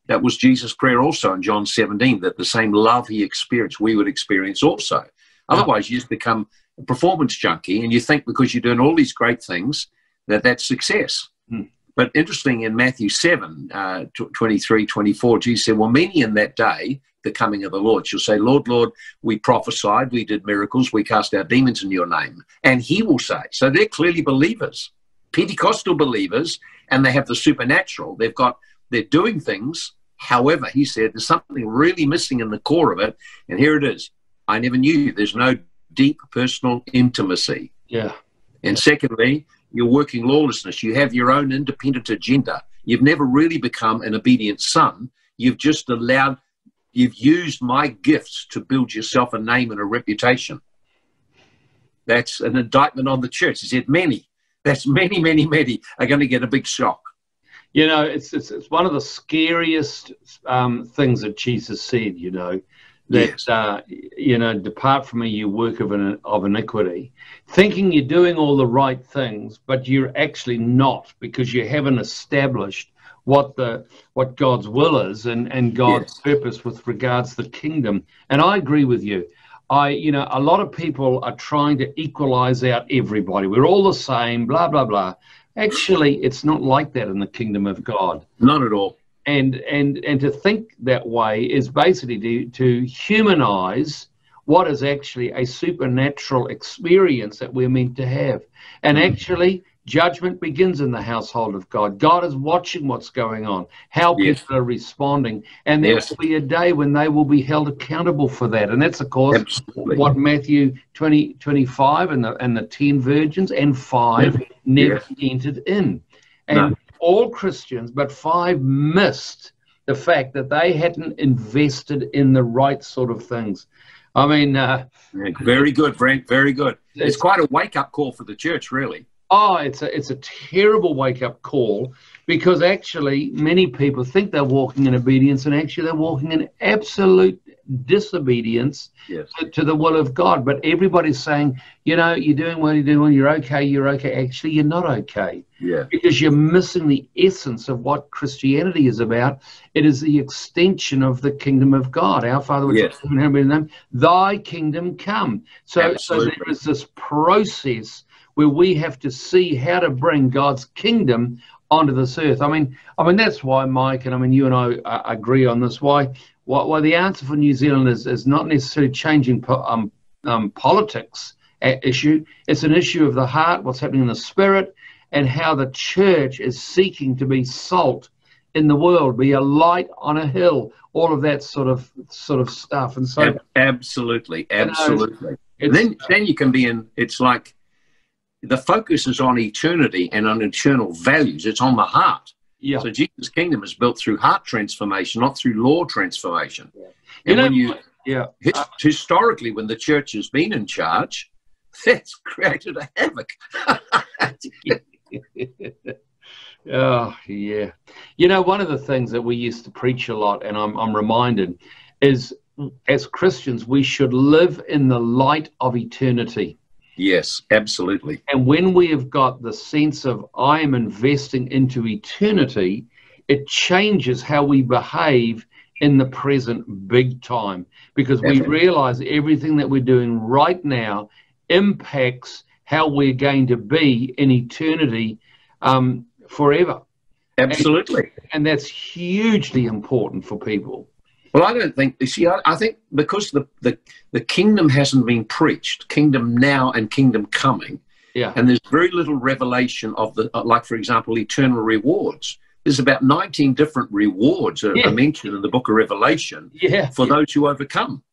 That was Jesus' prayer also in John 17, that the same love he experienced, we would experience also. Otherwise, you just become a performance junkie and you think because you're doing all these great things that that's success. Hmm. But interesting in Matthew 7, uh, 23, 24, Jesus said, Well, many in that day, the coming of the Lord, She'll say, Lord, Lord, we prophesied, we did miracles, we cast out demons in your name. And he will say, So they're clearly believers, Pentecostal believers, and they have the supernatural. They've got, they're doing things. However, he said, there's something really missing in the core of it. And here it is. I never knew there's no deep personal intimacy. Yeah. And secondly, you're working lawlessness. You have your own independent agenda. You've never really become an obedient son. You've just allowed, you've used my gifts to build yourself a name and a reputation. That's an indictment on the church. He said, many, that's many, many, many are going to get a big shock. You know, it's, it's, it's one of the scariest um, things that Jesus said, you know, that yes. uh, you know depart from me you work of, an, of iniquity thinking you're doing all the right things but you're actually not because you haven't established what the what god's will is and and god's yes. purpose with regards to the kingdom. And i agree with you. I you know a lot of people are trying to equalize out everybody. We're all the same blah blah blah. Actually it's not like that in the kingdom of god. Not at all. And and and to think that way is basically to, to humanize what is actually a supernatural experience that we're meant to have. And mm. actually judgment begins in the household of god god is watching what's going on how yes. people are responding and there yes. will be a day when they will be held accountable for that and that's of course Absolutely. what matthew 20 25 and the and the 10 virgins and five yes. never entered in and no all Christians, but five missed the fact that they hadn't invested in the right sort of things. I mean, uh, very good, Frank. Very good. It's, it's quite a wake up call for the church, really. Oh, it's a it's a terrible wake up call because actually many people think they're walking in obedience, and actually they're walking in absolute disobedience yes. to, to, the will of God. But everybody's saying, you know, you're doing what you're doing, you're okay, you're okay. Actually, you're not okay. Yeah. Because you're missing the essence of what Christianity is about. It is the extension of the kingdom of God. Our Father, which yes. in name, thy kingdom come. So, so there is this process where we have to see how to bring God's kingdom onto this earth. I mean, I mean that's why Mike and I mean you and I uh, agree on this. Why well, well, the answer for New Zealand is, is not necessarily changing po- um, um, politics issue. It's an issue of the heart, what's happening in the spirit, and how the church is seeking to be salt in the world, be a light on a hill, all of that sort of sort of stuff. And so, absolutely, absolutely. You know, then, then you can be in. It's like the focus is on eternity and on eternal values. It's on the heart. Yeah. So Jesus' kingdom is built through heart transformation, not through law transformation. Yeah. And you know, when you, yeah, uh, historically, when the church has been in charge, that's created a havoc. oh yeah, you know, one of the things that we used to preach a lot, and I'm I'm reminded, is as Christians we should live in the light of eternity. Yes, absolutely. And when we have got the sense of I am investing into eternity, it changes how we behave in the present big time because we realize everything that we're doing right now impacts how we're going to be in eternity um, forever. Absolutely. And, and, that's hugely important for people. Well, I don't think, you see, I, I think because the, the, the kingdom hasn't been preached, kingdom now and kingdom coming, yeah. and there's very little revelation of the, uh, like, for example, eternal rewards there's about 19 different rewards yeah. are mentioned in the book of Revelation yeah. for yeah. those who overcome.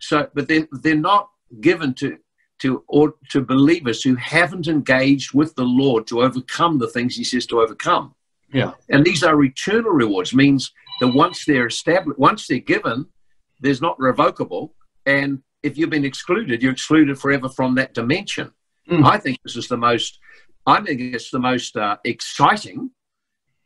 So, but then they're, they're not given to to or to believers who haven't engaged with the Lord to overcome the things He says to overcome. Yeah, and these are eternal rewards. Means that once they're established, once they're given, there's not revocable. And if you've been excluded, you're excluded forever from that dimension. Mm. I think this is the most. I think it's the most uh, exciting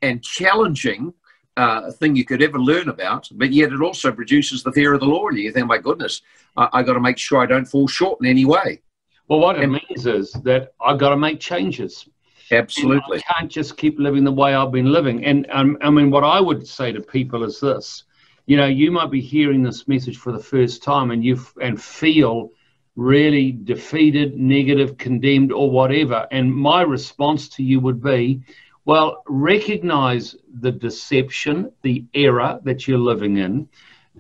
and challenging uh, thing you could ever learn about, but yet it also produces the fear of the Lord. You think, my goodness, I, I got to make sure I don't fall short in any way. Well, what it means is that I've got to make changes. Absolutely. I can't just keep living the way I've been living. And um, I mean, what I would say to people is this you know, you might be hearing this message for the first time and you and feel really defeated, negative, condemned, or whatever. And my response to you would be, well, recognize the deception, the error that you're living in,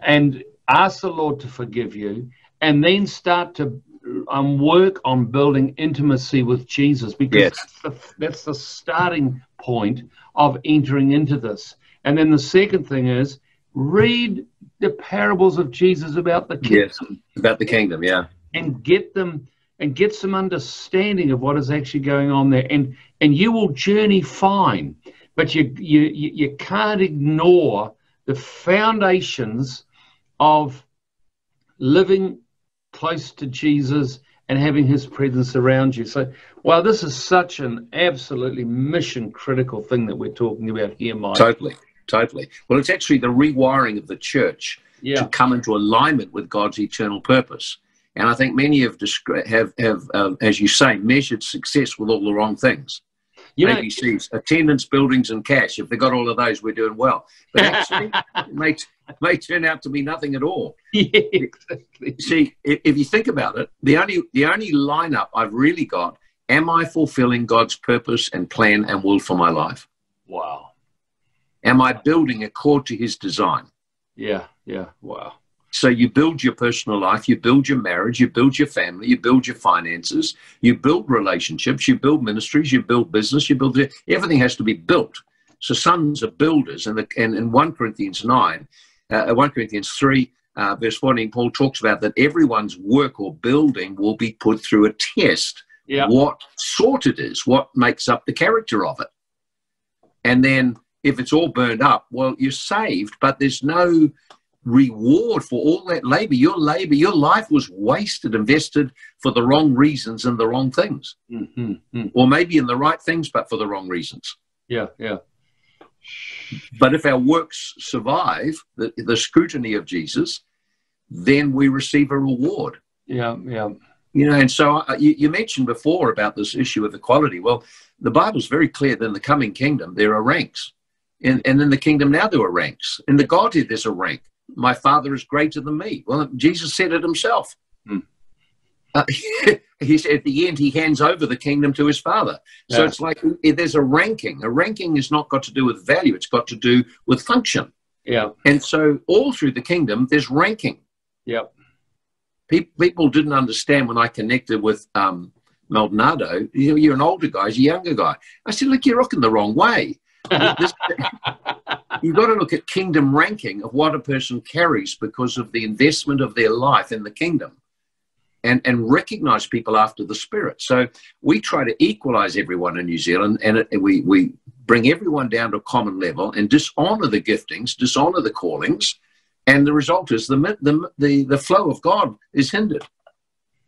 and ask the Lord to forgive you, and then start to um, work on building intimacy with Jesus because yes. that's, the, that's the starting point of entering into this. And then the second thing is read the parables of Jesus about the kingdom. Yes, about the kingdom, yeah. And get them and get some understanding of what is actually going on there. And and you will journey fine, but you you you can't ignore the foundations of living close to Jesus and having his presence around you. So, wow, this is such an absolutely mission critical thing that we're talking about here, Mike. Totally, totally. Well, it's actually the rewiring of the church yeah. to come into alignment with God's eternal purpose. And I think many have, have, have uh, as you say, measured success with all the wrong things. You know, ABCs, attendance, buildings, and cash. If they got all of those, we're doing well. But actually, it may, turn out to be nothing at all. Yeah, exactly. See, if, you think about it, the only the only lineup I've really got: Am I fulfilling God's purpose and plan and will for my life? Wow. Am I building according to His design? Yeah. Yeah. Wow. So you build your personal life, you build your marriage, you build your family, you build your finances, you build relationships, you build ministries, you build business, you build everything has to be built. So sons are builders, and, the, and in one Corinthians nine, uh, one Corinthians three. Uh, verse 14, Paul talks about that everyone's work or building will be put through a test. Yeah. What sort it is, what makes up the character of it. And then if it's all burned up, well, you're saved, but there's no reward for all that labor. Your labor, your life was wasted, invested for the wrong reasons and the wrong things. Mm-hmm. mm-hmm. Or maybe in the right things, but for the wrong reasons. Yeah, yeah. But if our works survive the, the scrutiny of Jesus, then we receive a reward. Yeah, yeah. You know, and so uh, you, you mentioned before about this issue of equality. Well, the Bible's very clear that in the coming kingdom, there are ranks. And, and in the kingdom now, there are ranks. In the Godhead, there's a rank my father is greater than me. Well, Jesus said it himself. Hmm. Uh, he said at the end he hands over the kingdom to his father. So yeah. it's like there's a ranking. A ranking has not got to do with value; it's got to do with function. Yeah. And so all through the kingdom, there's ranking. Yep. People didn't understand when I connected with um, Maldonado. You know, you're an older guy, he's a younger guy. I said, look, you're rocking the wrong way. this, you've got to look at kingdom ranking of what a person carries because of the investment of their life in the kingdom and, and recognize people after the spirit. So we try to equalize everyone in New Zealand and it, we, we bring everyone down to a common level and dishonor the giftings, dishonor the callings. And the result is the, the, the, the flow of God is hindered.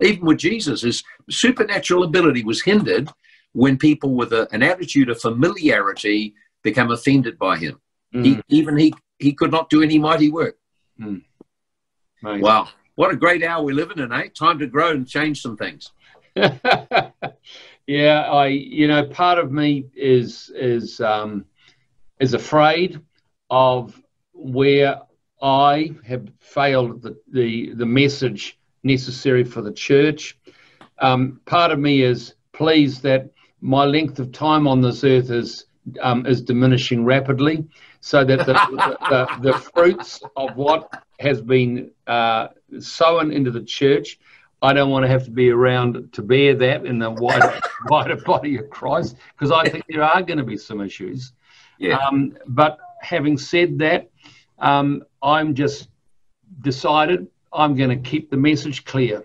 Even with Jesus, his supernatural ability was hindered when people with a, an attitude of familiarity become offended by him. Mm. He, even he, he could not do any mighty work. Mm. Wow. What a great hour we live in, eh? Time to grow and change some things. yeah, I, you know, part of me is, is, um, is afraid of where I have failed the, the, the message necessary for the church. Um, part of me is pleased that my length of time on this earth is um, is diminishing rapidly, so that the, the, the, the, fruits of what has been uh, sown into the church, I don't want to have to be around to bear that in the wider, wider body of Christ, because I think there are going to be some issues. Yeah. Um, but having said that, um, I'm just decided I'm going to keep the message clear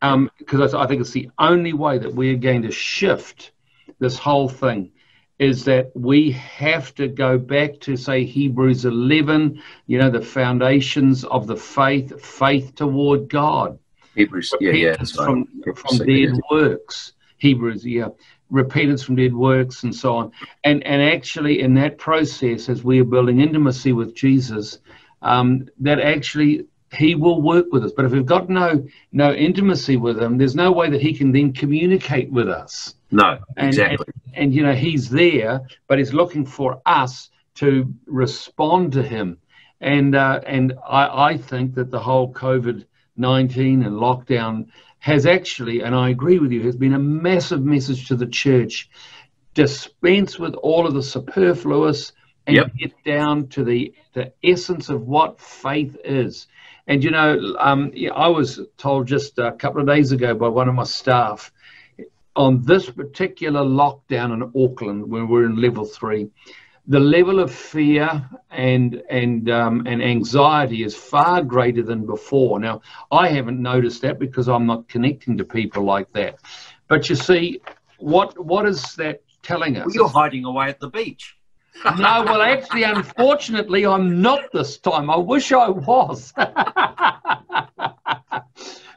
because um, I think it's the only way that we're going to shift this whole thing is that we have to go back to say Hebrews 11, you know, the foundations of the faith, faith toward God. Hebrews, yeah, yeah, from, from dead works. Hebrews, yeah, repentance from dead works and so on. And and actually, in that process, as we are building intimacy with Jesus, um, that actually he will work with us. But if we've got no no intimacy with him, there's no way that he can then communicate with us. No, exactly. And, and, and you know he's there, but he's looking for us to respond to him. And uh, and I, I think that the whole COVID nineteen and lockdown has actually, and I agree with you, has been a massive message to the church. Dispense with all of the superfluous and yep. get down to the the essence of what faith is. And you know, um, I was told just a couple of days ago by one of my staff on this particular lockdown in Auckland, when we're in level three, the level of fear and and um, and anxiety is far greater than before. Now, I haven't noticed that because I'm not connecting to people like that. But you see, what what is that telling us? Well, you're hiding away at the beach no, well, actually, unfortunately, I'm not this time. I wish I was.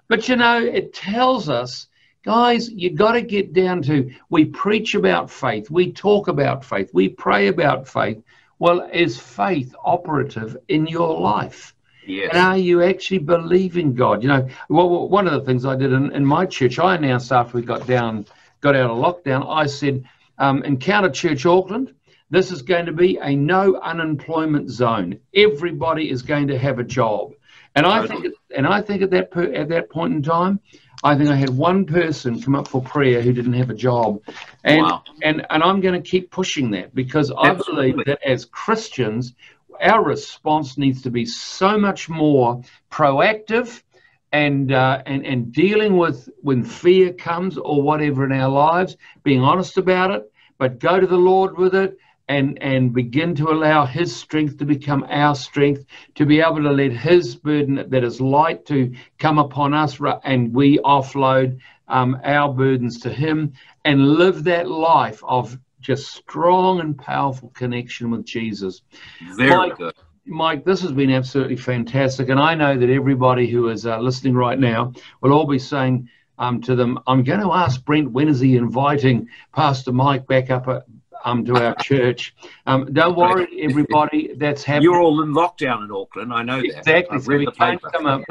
but you know, it tells us, guys, you got to get down to we preach about faith, we talk about faith, we pray about faith. Well, is faith operative in your life? Yes. And are you actually believing God? You know, well, one of the things I did in, in my church, I announced after we got down, got out of lockdown, I said, um, Encounter Church Auckland, this is going to be a no unemployment zone. Everybody is going to have a job. And I think, and I think at that per, at that point in time, I think I had one person come up for prayer who didn't have a job, and wow. and and I'm going to keep pushing that because I believe that as Christians, our response needs to be so much more proactive, and uh, and and dealing with when fear comes or whatever in our lives, being honest about it, but go to the Lord with it and, and begin to allow His strength to become our strength, to be able to let His burden that is light to come upon us, and we offload um, our burdens to Him and live that life of just strong and powerful connection with Jesus. Very Mike, good. Mike, this has been absolutely fantastic. And I know that everybody who is uh, listening right now will all be saying, um, to them, I'm going to ask Brent when is he inviting Pastor Mike back up um, to our church. Um, don't worry, everybody, that's happening. You're all in lockdown in Auckland. I know exactly. that. Exactly. So we can't come up.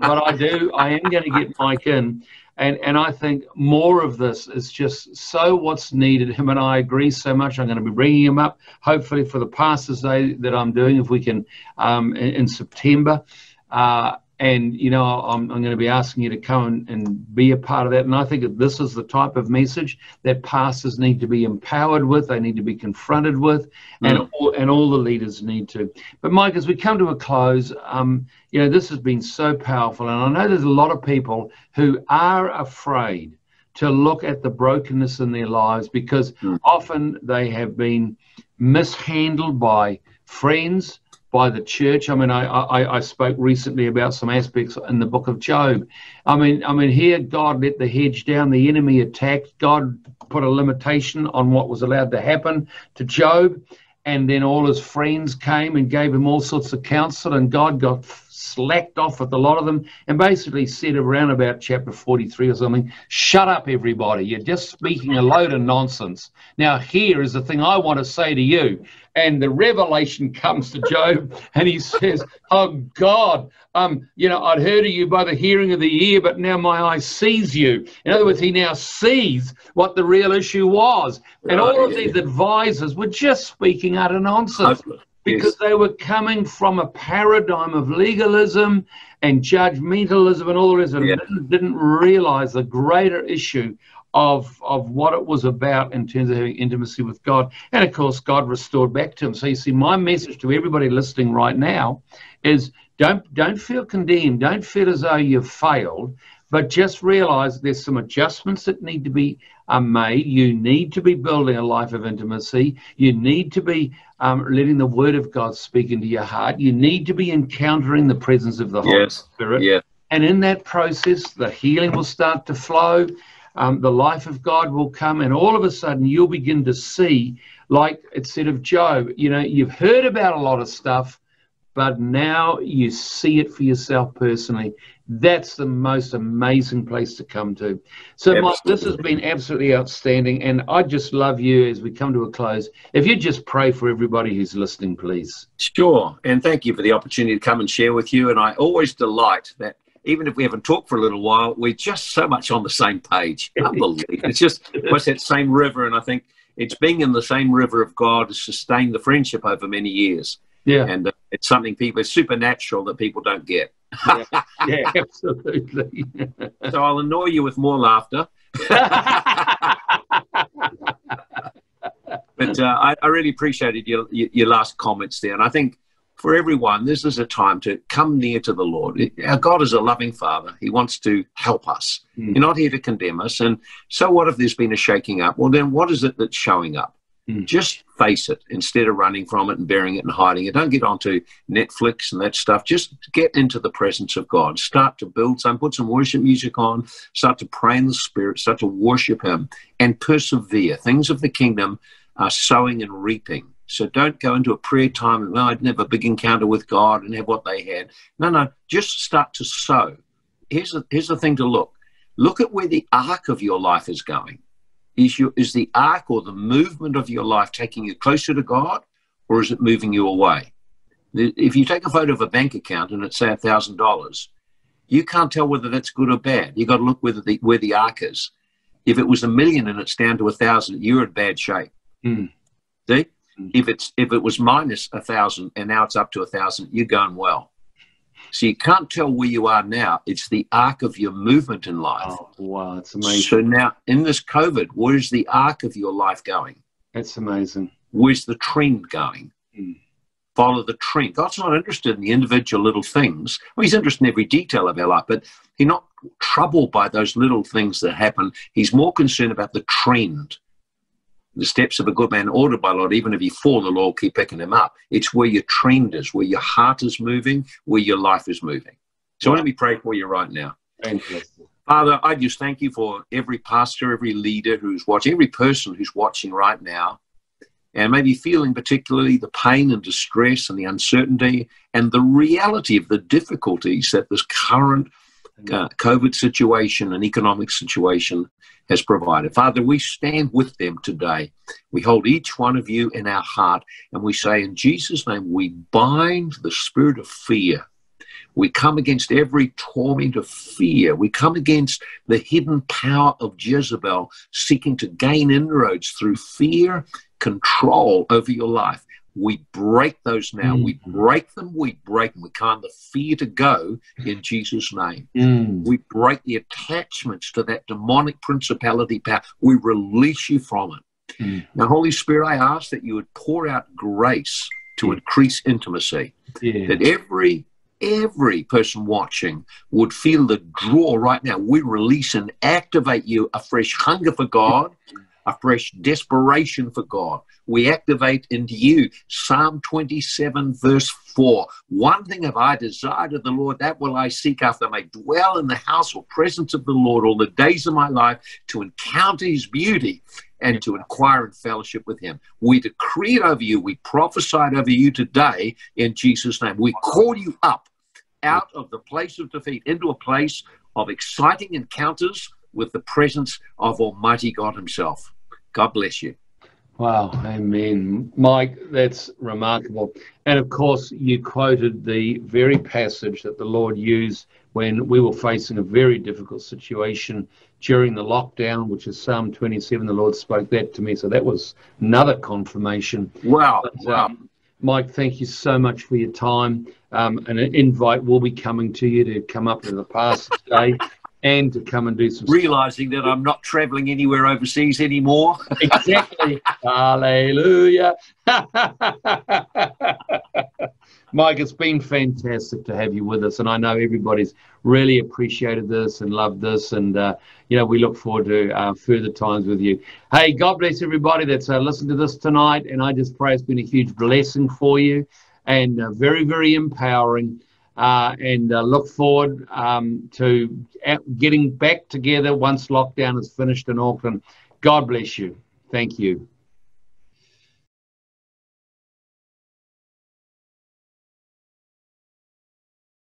but I do. I am going to get Mike in. And, and I think more of this is just so what's needed. Him and I agree so much. I'm going to be bringing him up, hopefully, for the Pastors' Day that I'm doing, if we can, um, in, in September. Uh, and you know I'm, I'm, going to be asking you to come and, and, be a part of that and i think that this is the type of message that pastors need to be empowered with they need to be confronted with mm. and, all, and all the leaders need to but mike as we come to a close um, you know this has been so powerful and i know there's a lot of people who are afraid to look at the brokenness in their lives because mm. often they have been mishandled by friends by the church. I mean, I, I, I, spoke recently about some aspects in the book of Job. I mean, I mean, here God let the hedge down, the enemy attacked. God put a limitation on what was allowed to happen to Job, and then all his friends came and gave him all sorts of counsel, and God got slacked off with a lot of them and basically said around about chapter 43 or something, shut up, everybody. You're just speaking a load of nonsense. Now, here is the thing I want to say to you. And the revelation comes to Job and he says, Oh God, um, you know, I'd heard of you by the hearing of the ear, but now my eye sees you. In other words, he now sees what the real issue was. And all of these advisors were just speaking utter nonsense because yes. they were coming from a paradigm of legalism and judgmentalism and all the rest of it. Yeah. Didn't, didn't realize the greater issue of of what it was about in terms of having intimacy with God. And of course, God restored back to him. So you see, my message to everybody listening right now is don't don't feel condemned. Don't feel as though you've failed, but just realize there's some adjustments that need to be are made. You need to be building a life of intimacy. You need to be um, letting the Word of God speak into your heart. You need to be encountering the presence of the Holy yes. Spirit. Yeah. And in that process, the healing will start to flow. Um, the life of God will come, and all of a sudden, you'll begin to see, like it said of Job, you know, you've heard about a lot of stuff, but now you see it for yourself personally. That's the most amazing place to come to. So, Mike, this has been absolutely outstanding. And I just love you as we come to a close. If you just pray for everybody who's listening, please. Sure. And thank you for the opportunity to come and share with you. And I always delight that even if we haven't talked for a little while, we're just so much on the same page. Unbelievable. it's just what's that same river. And I think it's being in the same river of God has sustained the friendship over many years. Yeah. And uh, it's something people, it's supernatural that people don't get yeah, yeah, absolutely. so I'll annoy you with more laughter. but uh, I, I, really appreciated your, your last comments there. And I think for everyone, this is a time to come near to the Lord. Our God is a loving Father. He wants to help us. Mm. You're not here to condemn us. And so, what if there's been a shaking up? Well, then what is it that's showing up? Mm. Just face it instead of running from it and burying it and hiding it. Don't get onto Netflix and that stuff. Just get into the presence of God. Start to build some, put some worship music on, start to pray in the Spirit, start to worship Him, and persevere. Things of the kingdom are sowing and reaping. So don't go into a prayer time and, well, I'd never a big encounter with God and have what they had. No, no, just start to sow. Here's the, here's the thing to look. Look at where the arc of your life is going. Is, your, is the arc or the movement of your life taking you closer to God or is it moving you away? If you take a photo of a bank account and it's say $1,000, you can't tell whether that's good or bad. You've got to look whether the, where the arc is. If it was a million and it's down to a thousand, you're in bad shape. Mm. See? Mm. If it's if it was minus a thousand and now it's up to a thousand, you're going well. So you can't tell where you are now. It's the arc of your movement in life. Oh, wow, it's amazing. So now in this COVID, where's the arc of your life going? That's amazing. Where's the trend going? Mm. Follow the trend. God's not interested in the individual little things. Well, he's interested in every detail of our life, but he's not troubled by those little things that happen. He's more concerned about the trend the steps of a good man ordered by the Lord, even if he fall, the Lord will keep picking him up. It's where your trend is, where your heart is moving, where your life is moving. So let me pray for you right now. Father, I just thank you for every pastor, every leader who's watching, every person who's watching right now, and maybe feeling particularly the pain and distress and the uncertainty and the reality of the difficulties that this current uh, COVID situation and economic situation has provided. Father, we stand with them today. We hold each one of you in our heart and we say, in Jesus' name, we bind the spirit of fear. We come against every torment of fear. We come against the hidden power of Jezebel seeking to gain inroads through fear, control over your life. We break those now. Mm. We break them. We break them. We command the fear to go in Jesus' name. Mm. We break the attachments to that demonic principality power. We release you from it. Mm. Now, Holy Spirit, I ask that you would pour out grace to increase intimacy. Yeah. That every every person watching would feel the draw right now. We release and activate you a fresh hunger for God, a fresh desperation for God. We activate into you Psalm 27, verse 4. One thing have I desired of the Lord, that will I seek after. I may dwell in the house or presence of the Lord all the days of my life to encounter his beauty and to inquire in fellowship with him. We decree it over you. We prophesied over you today in Jesus' name. We call you up out of the place of defeat into a place of exciting encounters with the presence of Almighty God Himself. God bless you. Wow, amen. Mike, that's remarkable. And of course, you quoted the very passage that the Lord used when we were facing a very difficult situation during the lockdown, which is Psalm 27. The Lord spoke that to me. So that was another confirmation. Wow. But, wow. Um, Mike, thank you so much for your time. Um, an invite will be coming to you to come up to the Pastors' Day and to come and do some realizing stuff. that I'm not traveling anywhere overseas anymore. exactly. Hallelujah. Mike, it's been fantastic to have you with us, and I know everybody's really appreciated this and loved this, and uh, you know we look forward to uh, further times with you. Hey, God bless everybody that's uh, listened to this tonight, and I just pray it's been a huge blessing for you and uh, very, very empowering uh, and uh, look forward um, to getting back together once lockdown is finished in Auckland. God bless you. Thank you.